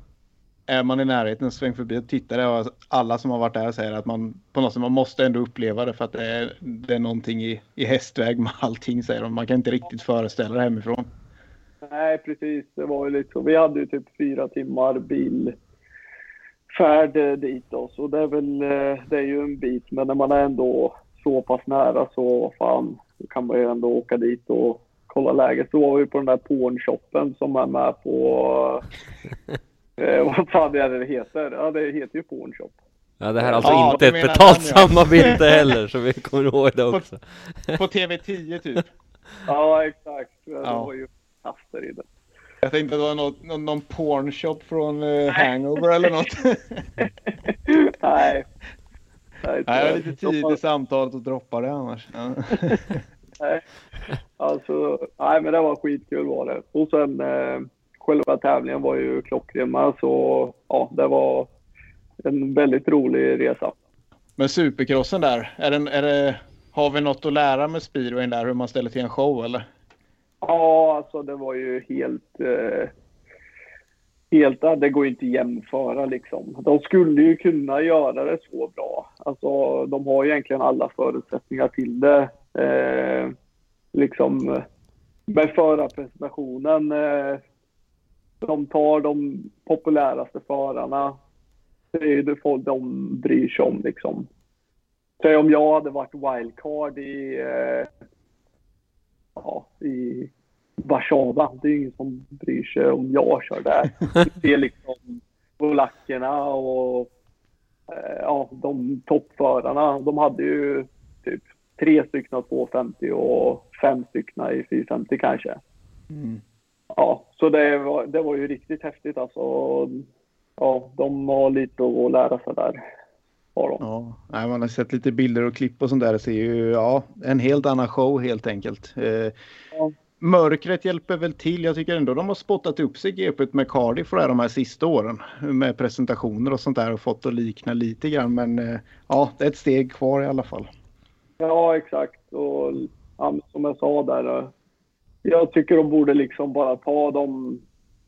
är man i närheten, sväng förbi och titta där. Och alla som har varit där säger att man på något sätt man måste ändå uppleva det för att det är, det är någonting i, i hästväg med allting säger de. Man kan inte riktigt föreställa det hemifrån. Nej, precis. Det var ju lite så. Vi hade ju typ fyra timmar bilfärd eh, dit då, så det är väl, eh, det är ju en bit. Men när man är ändå så pass nära så fan, då kan man ju ändå åka dit och kolla läget. Så var vi på den där pornshoppen som är med på, eh, vad fan är det det heter? Ja, det heter ju pornshop. Ja, det här är alltså Ja, inte ett betalt samarbete heller, så vi kommer ihåg det också. På TV10 typ. Ja, exakt. Det Ja. var ju kaster i det. Jag tänkte att det var något, någon, någon pornshop från eh, Hangover eller något. Nej. Nej, jag så- lite tidigt i samtalet och droppar det annars. Ja. Nej. Alltså, nej men det var skitkul var det. Och sen eh, själva tävlingen var ju klockren med så ja, det var en väldigt rolig resa. Men supercrossen där, är den, är det, har vi något att lära med speedwayen där hur man ställer till en show eller? Ja, alltså det var ju helt... Eh, helt, det går ju inte att jämföra liksom. De skulle ju kunna göra det så bra. Alltså de har ju egentligen alla förutsättningar till det. Eh, liksom med förarpresentationen. Eh, de tar de populäraste förarna. Det är ju det folk de bryr sig om liksom. Säg om jag hade varit wildcard i, eh, ja, i Warszawa. Det är ingen som bryr sig om jag kör där. Det är liksom polackerna och eh, ja, de toppförarna. De hade ju typ tre stycken 250 och fem stycken i 450 kanske. Mm. Ja, så det var, det var ju riktigt häftigt alltså. Ja, de har lite att lära sig där. Har de. Ja, nej, man har sett lite bilder och klipp och sånt där. Det ser ju ja, en helt annan show helt enkelt. Eh, Ja. Mörkret hjälper väl till. Jag tycker ändå de har spottat upp sig GP med Cardiff för de här sista åren. Med presentationer och sånt där och fått att likna lite grann. Men eh, ja, det är ett steg kvar i alla fall. Ja, exakt. Och ja, som jag sa där. eh, Jag tycker de borde liksom bara ta de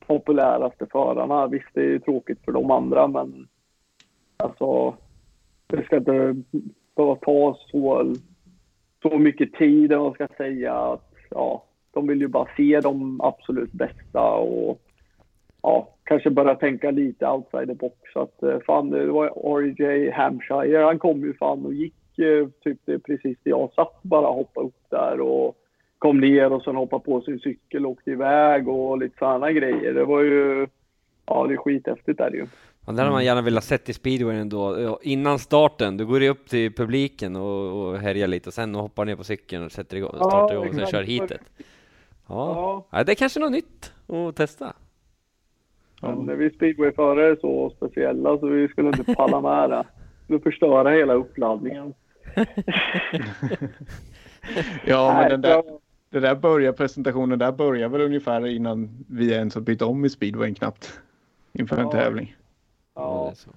populäraste förarna. Visst, det är ju tråkigt för de andra, men alltså det ska inte behöva ta så, så mycket tid, eller vad man ska säga. Att, ja, de vill ju bara se de absolut bästa och ja, kanske börja tänka lite outside the box. Att, eh, fan, det var RJ Hampshire, han kom ju fan och gick eh, typ det precis där jag satt bara hoppa upp där och kom ner och sen hoppade på sin cykel och åkte iväg och lite sådana grejer. Det var ju, ja det är skithäftigt där ju. Ja, det hade man gärna velat sett i speedwayen då. Ja, Innan starten, då går det upp till publiken och, och härjar lite och sen hoppar ner på cykeln och sätter igång, startar igång och sen kör hitet. Ja. Ja, det är kanske något nytt att testa. men vi speedwayförare är så speciella så vi skulle inte palla med det. Vi förstöra hela uppladdningen. Ja, men den där, det där börjar presentationen där börjar väl ungefär innan vi ens har bytt om i speedwayen knappt. Inför en Ja. tävling. Ja, så.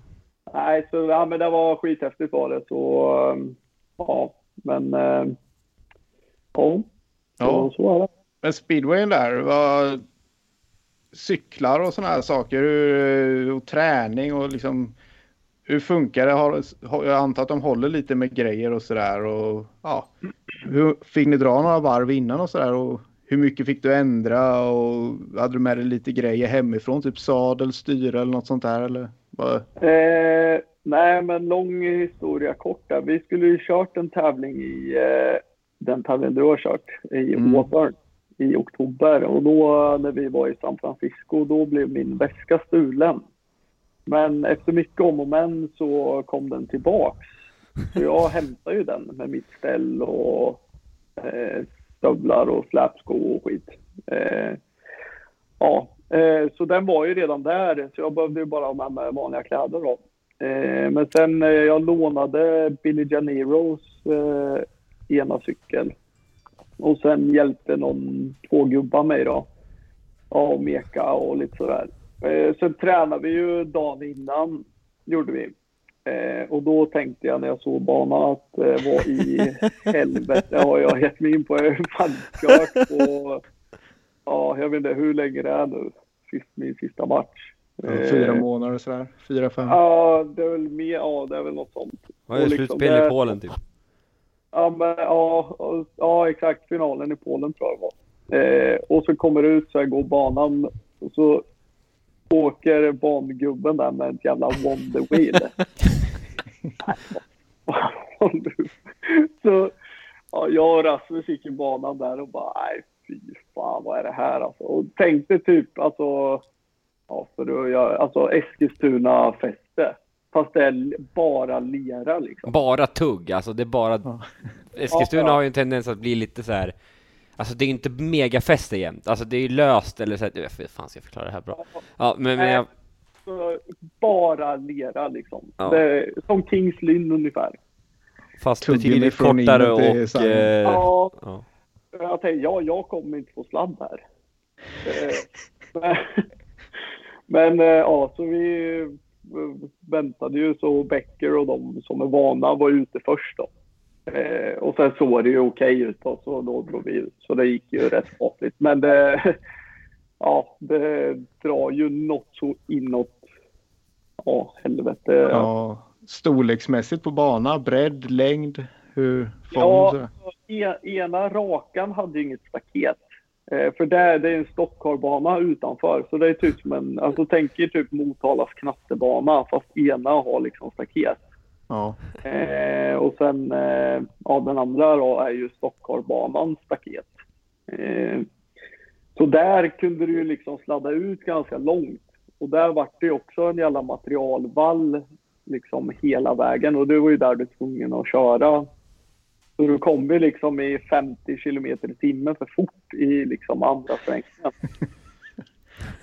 Nej, så ja, men det var skithäftigt var det. Så um, ja, men um, ja, Ja. så, så är det. Men speedwayen där, vad, cyklar och sådana här saker hur, och träning och liksom hur funkar det? Har, jag antar att de håller lite med grejer och sådär och ja. Hur, fick ni dra några varv innan och sådär och hur mycket fick du ändra och hade du med dig lite grejer hemifrån? Typ sadel, styre eller något sånt där eller? Eh, nej, men lång historia kort där. Vi skulle ju kört en tävling i eh, den tävlingen du har kört i Mm. Auburn i oktober och då när vi var i San Francisco då blev min väska stulen. Men efter mycket om och men så kom den tillbaks. Så jag hämtade ju den med mitt ställ och eh, stövlar och släpsko och skit. Eh, ja, eh, så den var ju redan där så jag behövde ju bara ha med mig vanliga kläder då. Eh, men sen eh, jag lånade Billy Janeiros eh, ena cykel. Och sen hjälpte någon, två gubbar mig då. Ja, och meka och lite sådär. Eh, sen tränade vi ju dagen innan, gjorde vi. Eh, och då tänkte jag när jag såg banan att eh, vad i helvete har jag gett mig in på? Jag ju fan kört på, ja, jag vet inte hur länge det är nu. Sist, min sista match. Fyra Eh, månader sådär? Fyra, fem? Ja, det är väl mer, ja det är väl något sånt. Och det liksom slutspel det- i Polen typ? Ja, men, ja, och- ja, exakt. Finalen i Polen tror jag det var. Eh, och så kommer det ut så här, går banan och så åker bangubben där med ett jävla Wonder Wheel. så ja, jag och Rasmus gick i banan där och bara nej fy fan vad är det här alltså. Och tänkte typ alltså, ja för att göra, alltså Eskilstuna fäste. Fast det är bara lera liksom. Bara tugg, alltså det är bara... Ja. Eskilstuna Ja, ja. har ju en tendens att bli lite så här. Alltså det är ju inte megafäste jämt, alltså det är ju löst eller så här, jag vet fan ska jag förklara det här bra? Ja, men, men jag, Så bara lera liksom. Ja. Det är, som Kings Lynn ungefär. fast Tuggummi betydligt från kortare och... samma. Eh, Ja, ja. Jag tänkte, ja, jag kommer inte få sladd här. Eh, men, men eh, ja, så vi eh, väntade ju så Becker och de som är vana var ute först då. Eh, och sen såg det ju okej ut då, så då drog vi ut. Så det gick ju rätt skapligt. Men det, ja, det drar ju något så inåt. Ja, helvete. Ja, storleksmässigt på bana, bredd, längd, hur form Ja, så. E- ena rakan hade ju inget staket. Eh, för där, det är en stockholmbana utanför. Så det är typ som en, alltså tänk er typ Motalas knattebana fast ena har liksom staket. Ja. Eh, och sen, eh, ja den andra då är ju Stockholmbanans staket. Eh, så där kunde du ju liksom sladda ut ganska långt. Och där vart det också en jävla materialvall liksom hela vägen och det var ju där du var tvungen att köra. Så du kom ju liksom i 50 kilometer i timmen för fort i liksom andra svängen.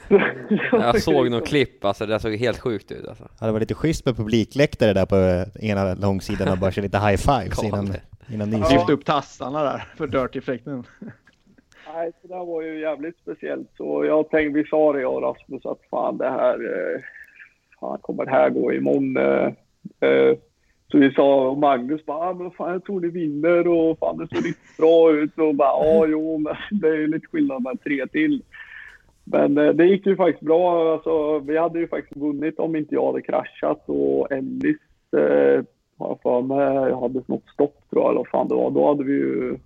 Jag såg något klipp, alltså det såg helt sjukt ut alltså. Ja, det var lite schysst med publikläktare där på ena långsidan och bara köra lite high fives innan, innan nysving. Lyft upp tassarna där för dirty-effekten. Nej, så det här var ju jävligt speciellt. Så jag tänkte, vi sa det jag och Rasmus att fan det här, eh, fan kommer det här gå imorgon? Så vi sa, och Magnus bara, ah, men fan jag tror det vinner och fan det ser riktigt bra ut. Och bara, ja jo, men det är ju lite skillnad med tre till. Men eh, det gick ju faktiskt bra. Alltså, vi hade ju faktiskt vunnit om inte jag hade kraschat och Ellis eh, har jag för mig, hade något stopp tror jag eller vad fan det var. Då hade vi ju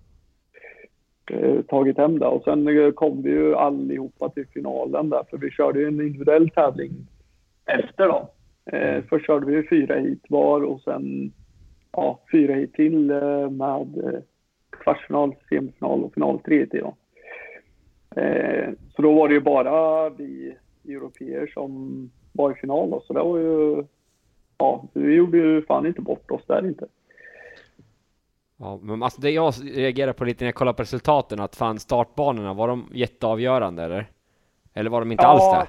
eh, tagit hem det. Och sen eh, kom vi ju allihopa till finalen där, för vi körde ju en individuell tävling efter då. Eh, först körde vi fyra hit var och sen ja, fyra hit till eh, med eh, kvartsfinal, semifinal och final tre hit då. Eh, så då var det ju bara vi europeer som var i final då, så det var ju Ja, vi gjorde ju fan inte bort oss där inte. Ja, men alltså det jag reagerar på lite när jag kollar på resultaten, att fan startbanorna, var de jätteavgörande eller? Eller var de inte alls det?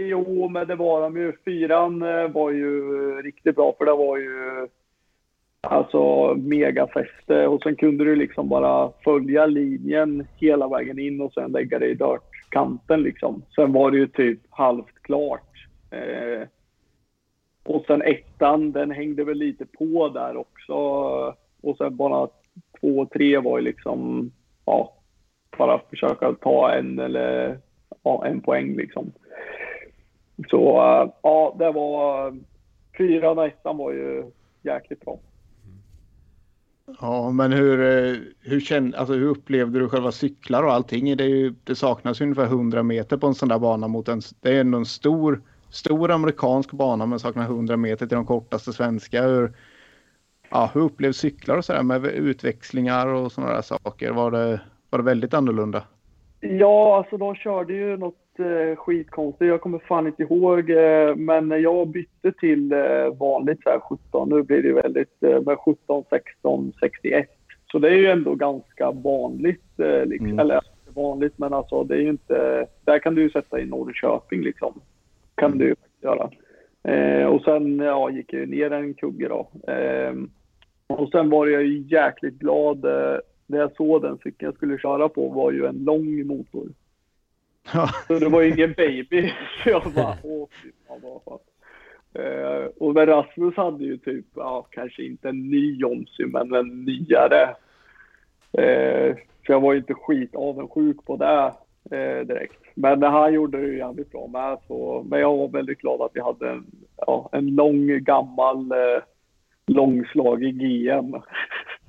Jo, men det var de ju. Fyran eh, var ju eh, riktigt bra för det var ju alltså megafäste eh, och sen kunde du liksom bara följa linjen hela vägen in och sen lägga dig i dirtkanten liksom. Sen var det ju typ halvt klart. Eh, och sen ettan, den hängde väl lite på där också. Och sen bara två och tre var ju liksom, ja, bara försöka ta en eller ja, en poäng liksom. Så äh, ja, det var fyran och ettan var ju jäkligt bra. Ja, men hur, eh, hur, känn, alltså, hur upplevde du själva cyklar och allting? Det, är ju, det saknas ju ungefär 100 meter på en sån där bana mot en, det är ändå en stor, stor amerikansk bana men saknar 100 meter till de kortaste svenska. Hur, ja, hur upplevs cyklar och sådär med utväxlingar och sådana där saker? Var det, var det väldigt annorlunda? Ja, alltså de körde ju något eh, skitkonstigt. Jag kommer fan inte ihåg. Eh, men jag bytte till eh, vanligt så här 17, nu blir det väldigt eh, med 17, 16, 61. Så det är ju ändå ganska vanligt. Eh, liksom. Mm. Eller vanligt, men alltså det är ju inte... Där kan du ju sätta i Norrköping liksom. Kan du ju göra. Eh, och sen ja, gick jag ju ner en kugge då. Eh, och sen var jag ju jäkligt glad. När jag såg den cykeln jag skulle köra på var ju en lång motor. Ja. Så det var ju ingen baby. Så jag bara, åh fy fan vad fan. Eh, och men Rasmus hade ju typ, ja kanske inte en ny Jomsy men en nyare. Eh, så jag var ju inte skit avundsjuk på det eh, direkt. Men han gjorde det ju jävligt bra med. Så, men jag var väldigt glad att vi hade en, ja, en lång gammal eh, långslagig GM.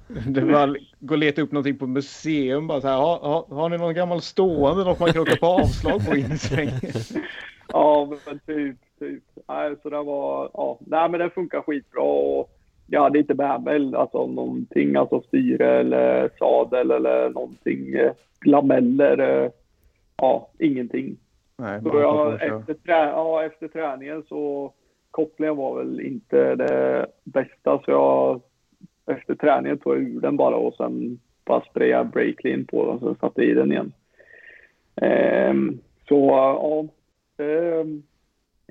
Det var gå och leta upp någonting på museum bara så här, har, har, har ni någon gammal stående något man kan åka på avslag på in i svängen? Ja, men typ, typ. Nej, så det var, ja, nej men det funkar skitbra och jag hade inte med mig alltså någonting, alltså styre eller sadel eller någonting, eh, lameller, eh, ja, ingenting. Nej, Så jag, efter, trä, ja, efter träningen så kopplingen var väl inte det bästa så jag efter träningen tog jag ur den bara och sen bara sprayade breaklean på den och sen satte i den igen. Ehm, så ja, ehm,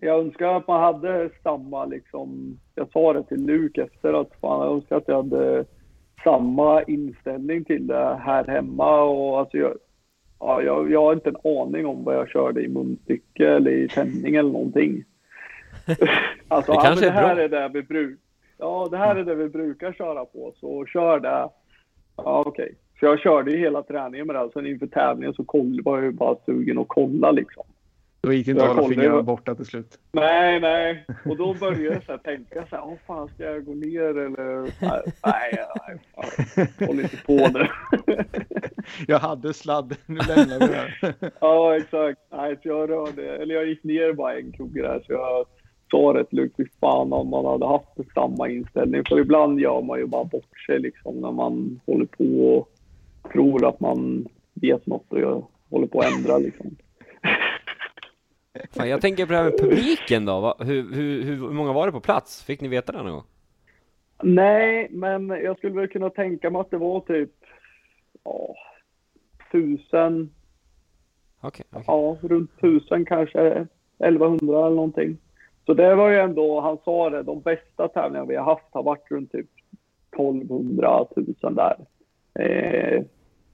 jag önskar att man hade samma liksom, jag sa det till Luke efter att fan jag önskar att jag hade samma inställning till det här hemma och alltså jag, ja, jag, jag har inte en aning om vad jag körde i munstycke eller i tändning eller någonting. alltså, Det ja, kanske men det är här bra. är det vi brukar. Ja det här är det vi brukar köra på, så kör det. Ja, okej. Så jag körde ju hela träningen med det. här. Sen inför tävlingen så koll, var jag ju bara sugen att kolla liksom. Då gick det inte att hålla fingrarna borta till slut. Nej, nej. Och då började jag så här tänka så här, åh fan ska jag gå ner eller? Nej, nej, nej håll inte på nu. Jag hade sladd, nu lämnar vi det här. ja, exakt. Nej, så jag rörde, eller jag gick ner bara en kugge där så jag rätt lugnt, fy fan om man hade haft samma inställning. För ibland gör man ju bara bort sig liksom när man håller på och tror att man vet något och jag håller på att ändra liksom. Fan, jag tänker på det här med publiken då. Hur, hur, hur många var det på plats? Fick ni veta det någon gång? Nej, men jag skulle väl kunna tänka mig att det var typ ja, tusen, Okej, okej. ja, runt tusen kanske, 1100 eller någonting. Så det var ju ändå, han sa det, de bästa tävlingarna vi har haft har varit runt typ 1200, 1000 där. Eh,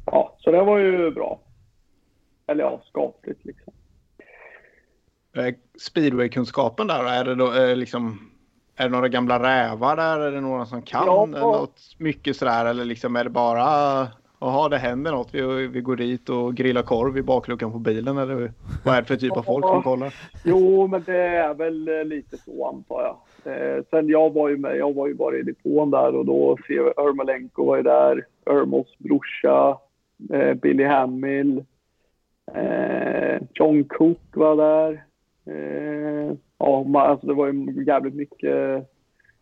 ja, så det var ju bra. Eller ja, skapligt liksom. Eh, Speedway-kunskapen där, är det då eh, liksom... Är det några gamla rävar där? Är det några som kan Ja. något mycket sådär? Eller liksom är det bara... Jaha, det händer något. Vi, vi går dit och grillar korv i bakluckan på bilen. Eller vad är det för typ av folk som kollar? Jo, men det är väl eh, lite så antar jag. Eh, sen jag var ju med, jag var ju bara i depån där och då ser vi Ermolenko var ju där, Ermos brorsa, eh, Billy Hamill, eh, John Cook var där. Eh, ja, ma- alltså det var ju jävligt mycket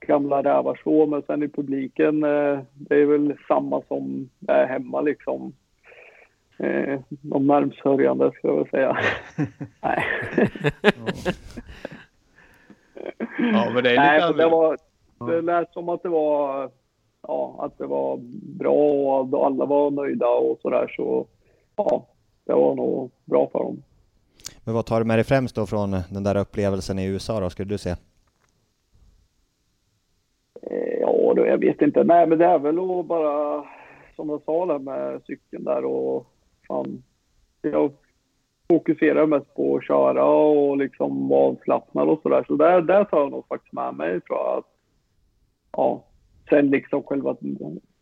gamla rävar så, men sen i publiken, eh, det är väl samma som är hemma liksom. Eh, de närmst sörjande ska jag väl säga. Nej. Ja, men det är lite Nej, men det, var, det lät som att det var, ja, att det var bra och att alla var nöjda och sådär. Så ja, det var nog bra för dem. Men vad tar du med dig främst då från den där upplevelsen i USA då, skulle du säga? Eh, ja, då, jag vet inte. Nej, men det är väl att bara, som jag sa där med cykeln där och fan, jag fokuserar mest på att köra och liksom vara avslappnad och sådär. Så där, där tar jag nog faktiskt med mig tror jag. Att, ja, sen liksom själva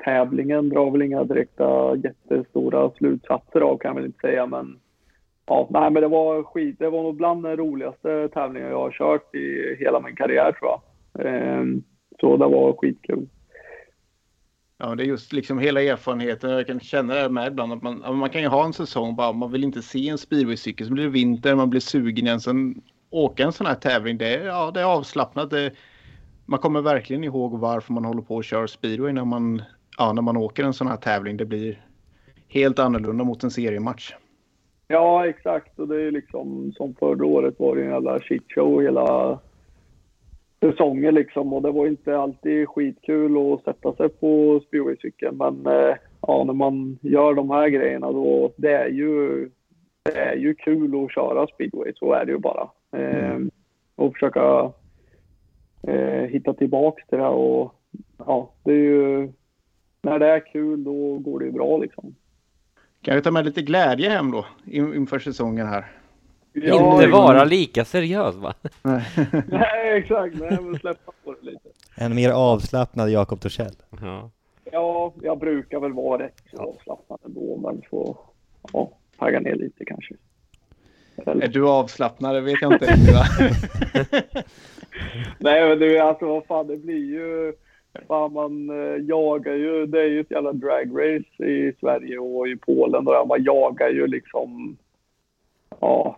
tävlingen drar väl inga direkta jättestora slutsatser av kan jag väl inte säga, men Ja, nej men det var skit. Det var nog bland den roligaste tävlingen jag har kört i hela min karriär tror jag. Ehm, så det var skitkul. Ja, det är just liksom hela erfarenheten. Jag kan känna det med ibland att man, man kan ju ha en säsong bara man vill inte se en speedwaycykel. Så blir det vinter, man blir sugen igen. Sen åka en sån här tävling, det är, ja, det är avslappnat. Det, man kommer verkligen ihåg varför man håller på och kör speedway när man, ja, när man åker en sån här tävling. Det blir helt annorlunda mot en seriematch. Ja, exakt. Och det är liksom som förra året var det en jävla shitshow hela säsongen liksom. Och det var inte alltid skitkul att sätta sig på speedwaycykeln. Men eh, ja, när man gör de här grejerna då, det är ju, det är ju kul att köra speedway. Så är det ju bara. Eh, och försöka eh, hitta tillbaks till det och ja, det är ju, när det är kul då går det ju bra liksom. Kan vi ta med lite glädje hem då in- inför säsongen här? Inte vara lika seriös va? Nej, exakt. Nej, men släppa på det lite. En mer avslappnad Jakob Torssell. Ja. Ja, jag brukar väl vara rätt så avslappnad ändå, men så ja, tagga ner lite kanske. Är Eller, du avslappnad? Det vet jag inte nej, men det är alltså vad fan, det blir ju... Fan, man eh, jagar ju, det är ju ett jävla dragrace i Sverige och i Polen och där man jagar ju liksom, ja,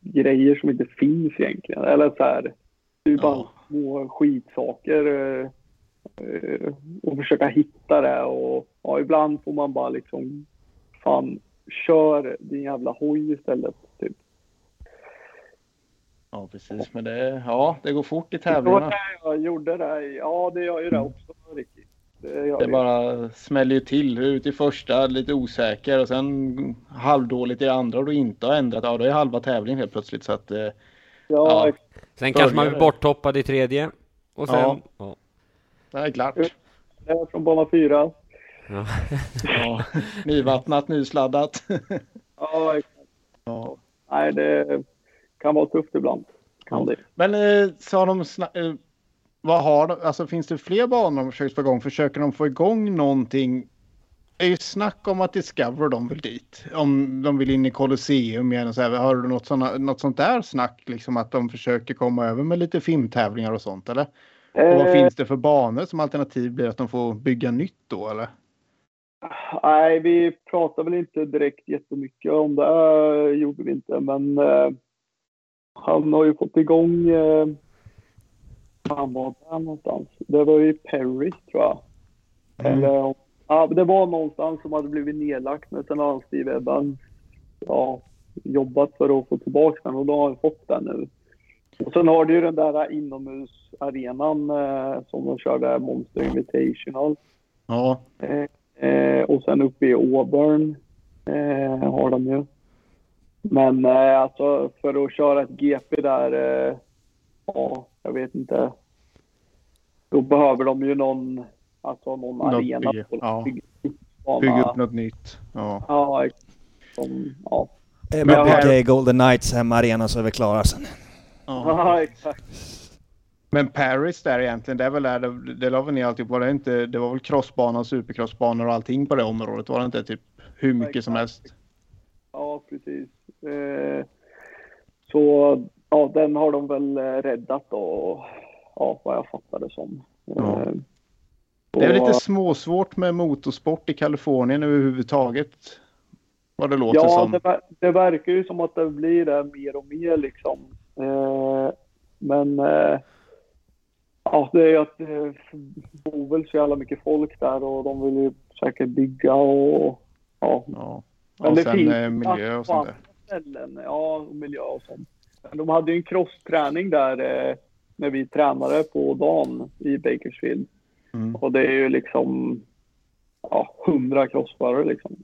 grejer som inte finns egentligen. Eller så här, det är bara Ja. små skitsaker eh, eh, och försöka hitta det och ja, ibland får man bara liksom, fan, kör din jävla hoj istället. Typ. Ja, precis. Men det, ja, det går fort i tävlingarna. jag gjorde det. Ja, det gör ju det också, Ricky. Det Det bara smäller ju till. Ut i första, lite osäker och sen halvdåligt i andra och du inte har ändrat. Ja, då är halva tävlingen helt plötsligt. Så att, eh, Ja, ja. Sen kanske man blir det. borthoppad i tredje. Och sen... Ja. Ja. det är klart. det är från bana fyra. Ja. Ja. Nyvattnat, nysladdat. Ja, exakt. Ja. Nej, det kan vara tufft ibland. Kan det. Men eh, så har de eh, vad har de, alltså finns det fler banor de försöker få igång? Försöker de få igång någonting? Det är ju snack om att Discover de vill dit. Om de vill in i Colosseum igen och så här. Har du något, såna, något sånt där snack? Liksom att de försöker komma över med lite filmtävlingar och sånt eller? Och vad Eh, finns det för banor som alternativ blir att de får bygga nytt då eller? Nej, vi pratar väl inte direkt jättemycket om det. eh, gjorde vi inte, men eh, han har ju fått igång... Eh, han var där någonstans. Det var ju Paris tror jag. Eller, ja, det var någonstans som hade blivit nedlagt, men sen har Steve Evans ja, jobbat för att få tillbaka den och då har han fått den nu. Och sen har du ju den där inomhusarenan eh, som de körde Monster Invitational. Ja, Eh, och sen uppe i Auburn eh, har de ju. Men eh, alltså för att köra ett GP där, eh, ja, jag vet inte. Då behöver de ju någon, alltså någon Något arena. att ja. bygga upp bana. bygga upp något nytt. Ja. Ja, som, ja. Det är Men bara här- Golden Knights hemmaarena så är vi klara sen. ja. ja, exakt. Men Paris där egentligen, det är väl där det, det la väl ner alltihop. Var det inte, det var väl crossbanor, supercrossbanor och allting på det området? Var det inte typ hur mycket som helst? Ja, precis. Eh, så ja, den har de väl eh, räddat då, ja, vad jag fattar det som. Ja. Eh, Det är lite småsvårt med motorsport i Kalifornien överhuvudtaget. Vad det låter Ja, som. det, det verkar ju som att det blir det mer och mer liksom. Eh, men eh, ja, det är ju att det bor väl så jävla mycket folk där och de vill ju säkert bygga och ja. Ja. Men Och det sen finns eh, miljö och sånt där. ställen. Ja, miljö och sånt. Men de hade ju en crossträning där eh, när vi tränade på dagen i Bakersfield. Mm. Och det är ju liksom ja, hundra crossförare liksom.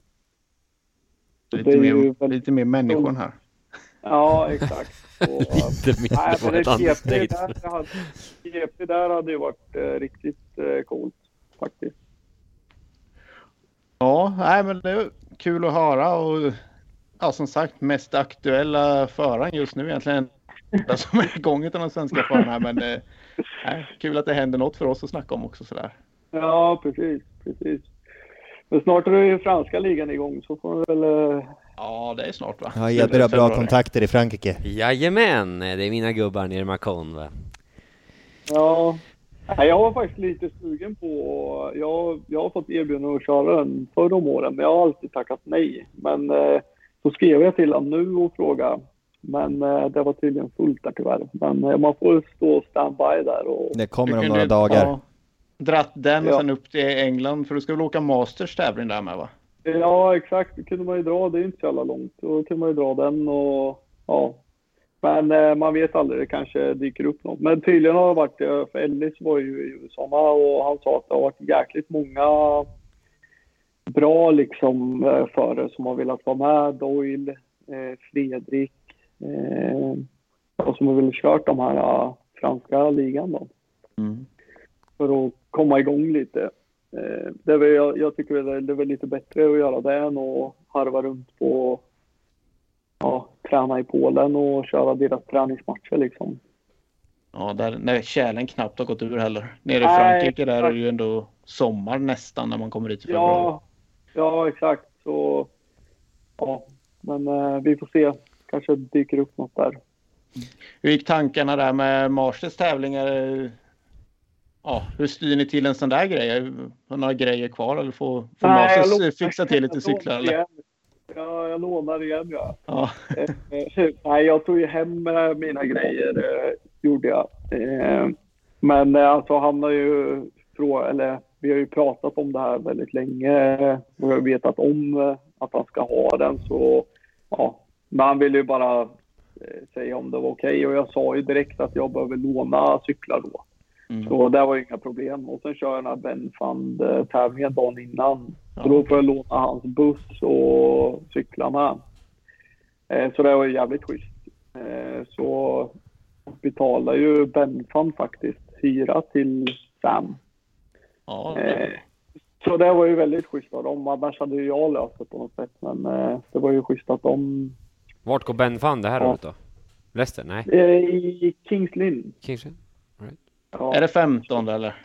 det Lite, ju mer, väldigt- lite mer människor här. Ja, exakt. Och, Lite mindre Nej, var ett GP understatement. där, hade, GP där hade ju varit eh, riktigt eh, coolt faktiskt. Ja, nej, men det är kul att höra och ja, som sagt mest aktuella föraren just nu egentligen. Den som är igång utav de svenska förarna. Men eh, kul att det händer något för oss att snacka om också sådär. Ja, precis, precis. Men snart är det ju franska ligan igång så får vi väl... Eh, Ja, det är snart va? Ja, Edberg har bra kontakter i Frankrike. Jajamän, det är mina gubbar nere i Macon va? ja. Jag var faktiskt lite sugen på... Jag, jag har fått erbjudande att köra den förra om åren, men jag har alltid tackat nej. Men eh, så skrev jag till honom nu och frågade. Men eh, det var tydligen fullt där tyvärr. Men eh, man får stå standby där och... Det kommer om några dagar. Ja, dratt den och Ja. sen upp till England för du ska väl åka Masters tävling där med va? Ja, exakt. Det kunde man ju dra. Det är inte så jävla långt. Då kunde man ju dra den och ja. Men eh, man vet aldrig. Det kanske dyker upp något. Men tydligen har det varit, eh, för Ellis var ju i USA och han sa att det har varit jäkligt många bra liksom förare som har velat vara med. Doyle, eh, Fredrik eh, och som har velat kört de här eh, franska ligan då för att komma igång lite. Eh, det är väl, jag, jag tycker väl det är väl lite bättre att göra det än att harva runt på ja, träna i Polen och köra deras träningsmatcher liksom. Ja, där, när tjälen knappt har gått ur heller. Nere i Nej, Frankrike där är det ju ändå sommar nästan när man kommer dit i februari. Ja, ja exakt. Så, ja, men eh, vi får se. Kanske dyker upp något där. Hur gick tankarna där med Marsters tävlingar? Ja, hur styr ni till en sån där grej? Har några grejer kvar eller får, får Nej, Masters lånar- fixa till lite cyklar? Eller? Ja, jag lånar igen ja. Ja. Eh, Nej, jag tog ju hem eh, mina grejer, eh, gjorde jag. Eh, Men eh, alltså han har ju frågat, eller vi har ju pratat om det här väldigt länge eh, och jag har vetat om eh, att han ska ha den så ja. Men han ville ju bara eh, säga om det var okej och jag sa ju direkt att jag behöver låna cyklar då. Mm. Så det var ju inga problem. Och sen kör jag den här Ben Fund-tävlingen dagen innan. Så Ja. då får jag låna hans buss och cykla med. Eh, så det var ju jävligt schysst. Eh, så betalar ju Ben Fund faktiskt hyra till Sam. Ja, Eh, så det var ju väldigt schysst av dem. Annars hade ju jag löst det på något sätt. Men det var ju schysst att de... Vart går Ben Fan det här Ja. året då? Leicester? Nej? I Kings Lynn. Kingston? Right. Ja. Är det 15 eller?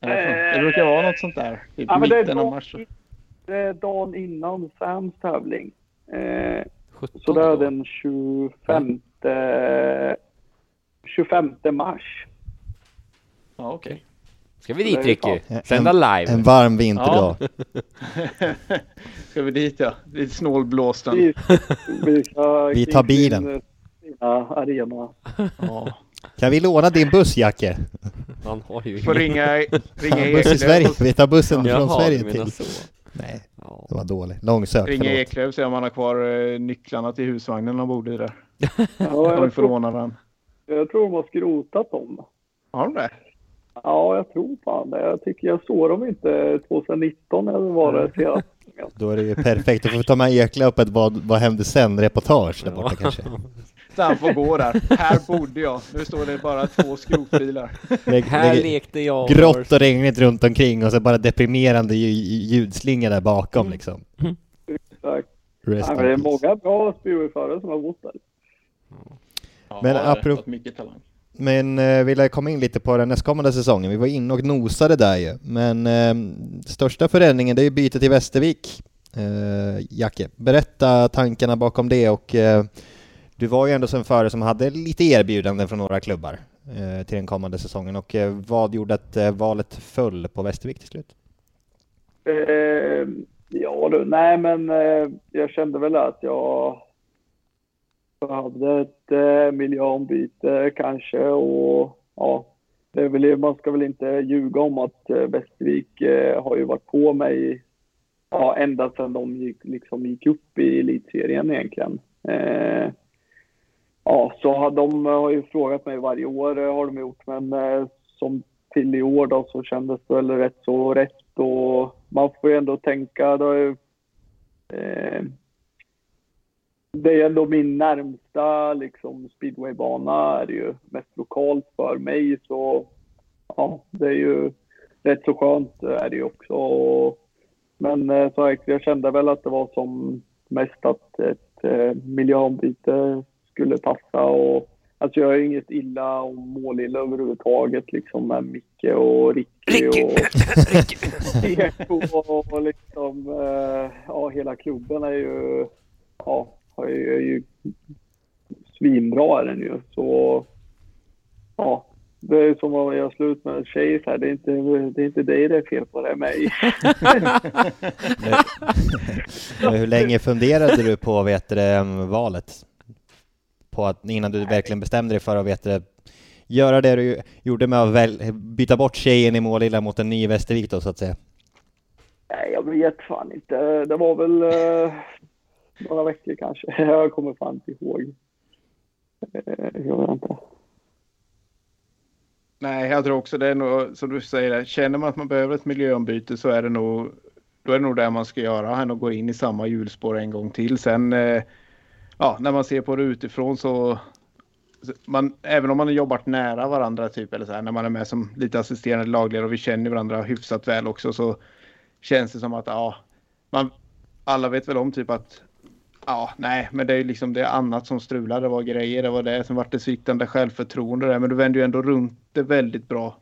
Är det, det brukar vara något sånt där. Typ Ja, men det är mitten av mars. det är dagen innan Sams tävling. Eh, 17 så det är då. den 25, 25 mars. Ja, okej. Ska vi dit Ricky? Sända live? En varm vinterdag. Ska vi dit ja? Lite snålblåsten. Vi, vi, Vi tar bilen. Sina arena. Ja. Kan vi låna din buss, Jacke? Han har ju Får ingen- ringa, ringa Buss i Sverige. Vi tar bussen från Jaha, Sverige du menar till... så. Nej, Ja. det var dåligt. Långsökt, Ringa. Eklöf och se om han har kvar eh, nycklarna till husvagnen han bor i där. Ja, jag, får tror, jag tror de har skrotat dem. Har de det? Ja, jag tror fan det. Jag tycker jag såg dem inte 2019 eller vad det senast. Då är det ju perfekt. Då får vi ta med Eklöf på ett vad, vad hände sen-reportage där borta kanske. Så han får gå där. Här bodde jag. Nu står det bara två skrotbilar. Lägg, Här lägg, lekte jag. grått och regnigt runt omkring och så bara deprimerande lju- ljudslinga där bakom liksom. Exakt. Rest Ja, men det är många bra speedwayförare som har bott där. Ja, Men apropå- mycket talang. Men eh, vill jag komma in lite på den nästkommande säsongen? Vi var inne och nosade där ju. Men eh, största förändringen det är ju bytet till Västervik. Eh, Jacke, berätta tankarna bakom det och eh, du var ju ändå som förare som hade lite erbjudanden från några klubbar eh, till den kommande säsongen och eh, vad gjorde att eh, valet föll på Västervik till slut? Eh, ja du, nej men eh, jag kände väl att jag behövde ett eh, miljöombyte kanske och ja, det väl, man ska väl inte ljuga om att eh, Västervik eh, har ju varit på mig ja, ända sedan de gick, liksom gick upp i elitserien egentligen. Eh, ja, så har de eh, har ju frågat mig varje år eh, har de gjort, men eh, som till i år då så kändes det väl rätt så rätt och man får ju ändå tänka, då eh, det är ändå min närmsta liksom, speedwaybana är det ju mest lokalt för mig så ja, det är ju rätt så skönt är det ju också. Men eh, så jag, jag kände väl att det var som mest att ett eh, miljöombyte skulle passa och Alltså jag har inget illa om målilla överhuvudtaget liksom med Micke och Ricky och Eko och, och liksom eh, ja hela klubben är ju ja är ju, är ju svinbra är den ju så ja det är som att göra slut med en tjej så här. Det är inte, det är inte dig det är fel på, det är mig. Hur länge funderade du på vet du, valet? På att, innan du verkligen bestämde dig för att vet du, göra det du gjorde med att väl, byta bort tjejen i Målilla mot en ny Västervik då så att säga? Nej, jag vet fan inte. Det var väl eh, några veckor kanske. Jag kommer fan inte ihåg. Eh, jag vet inte. Nej, jag tror också det är nog som du säger, känner man att man behöver ett miljöombyte så är det nog då är det nog det man ska göra, än att gå in i samma hjulspår en gång till. Sen eh, ja, när man ser på det utifrån så man, även om man har jobbat nära varandra typ eller så här, när man är med som lite assisterande lagledare och vi känner varandra hyfsat väl också så känns det som att ja, man, alla vet väl om typ att ja, nej, men det är ju liksom det annat som strular. Det var grejer, det var det som vart det sviktande självförtroende där, men du vände ju ändå runt det väldigt bra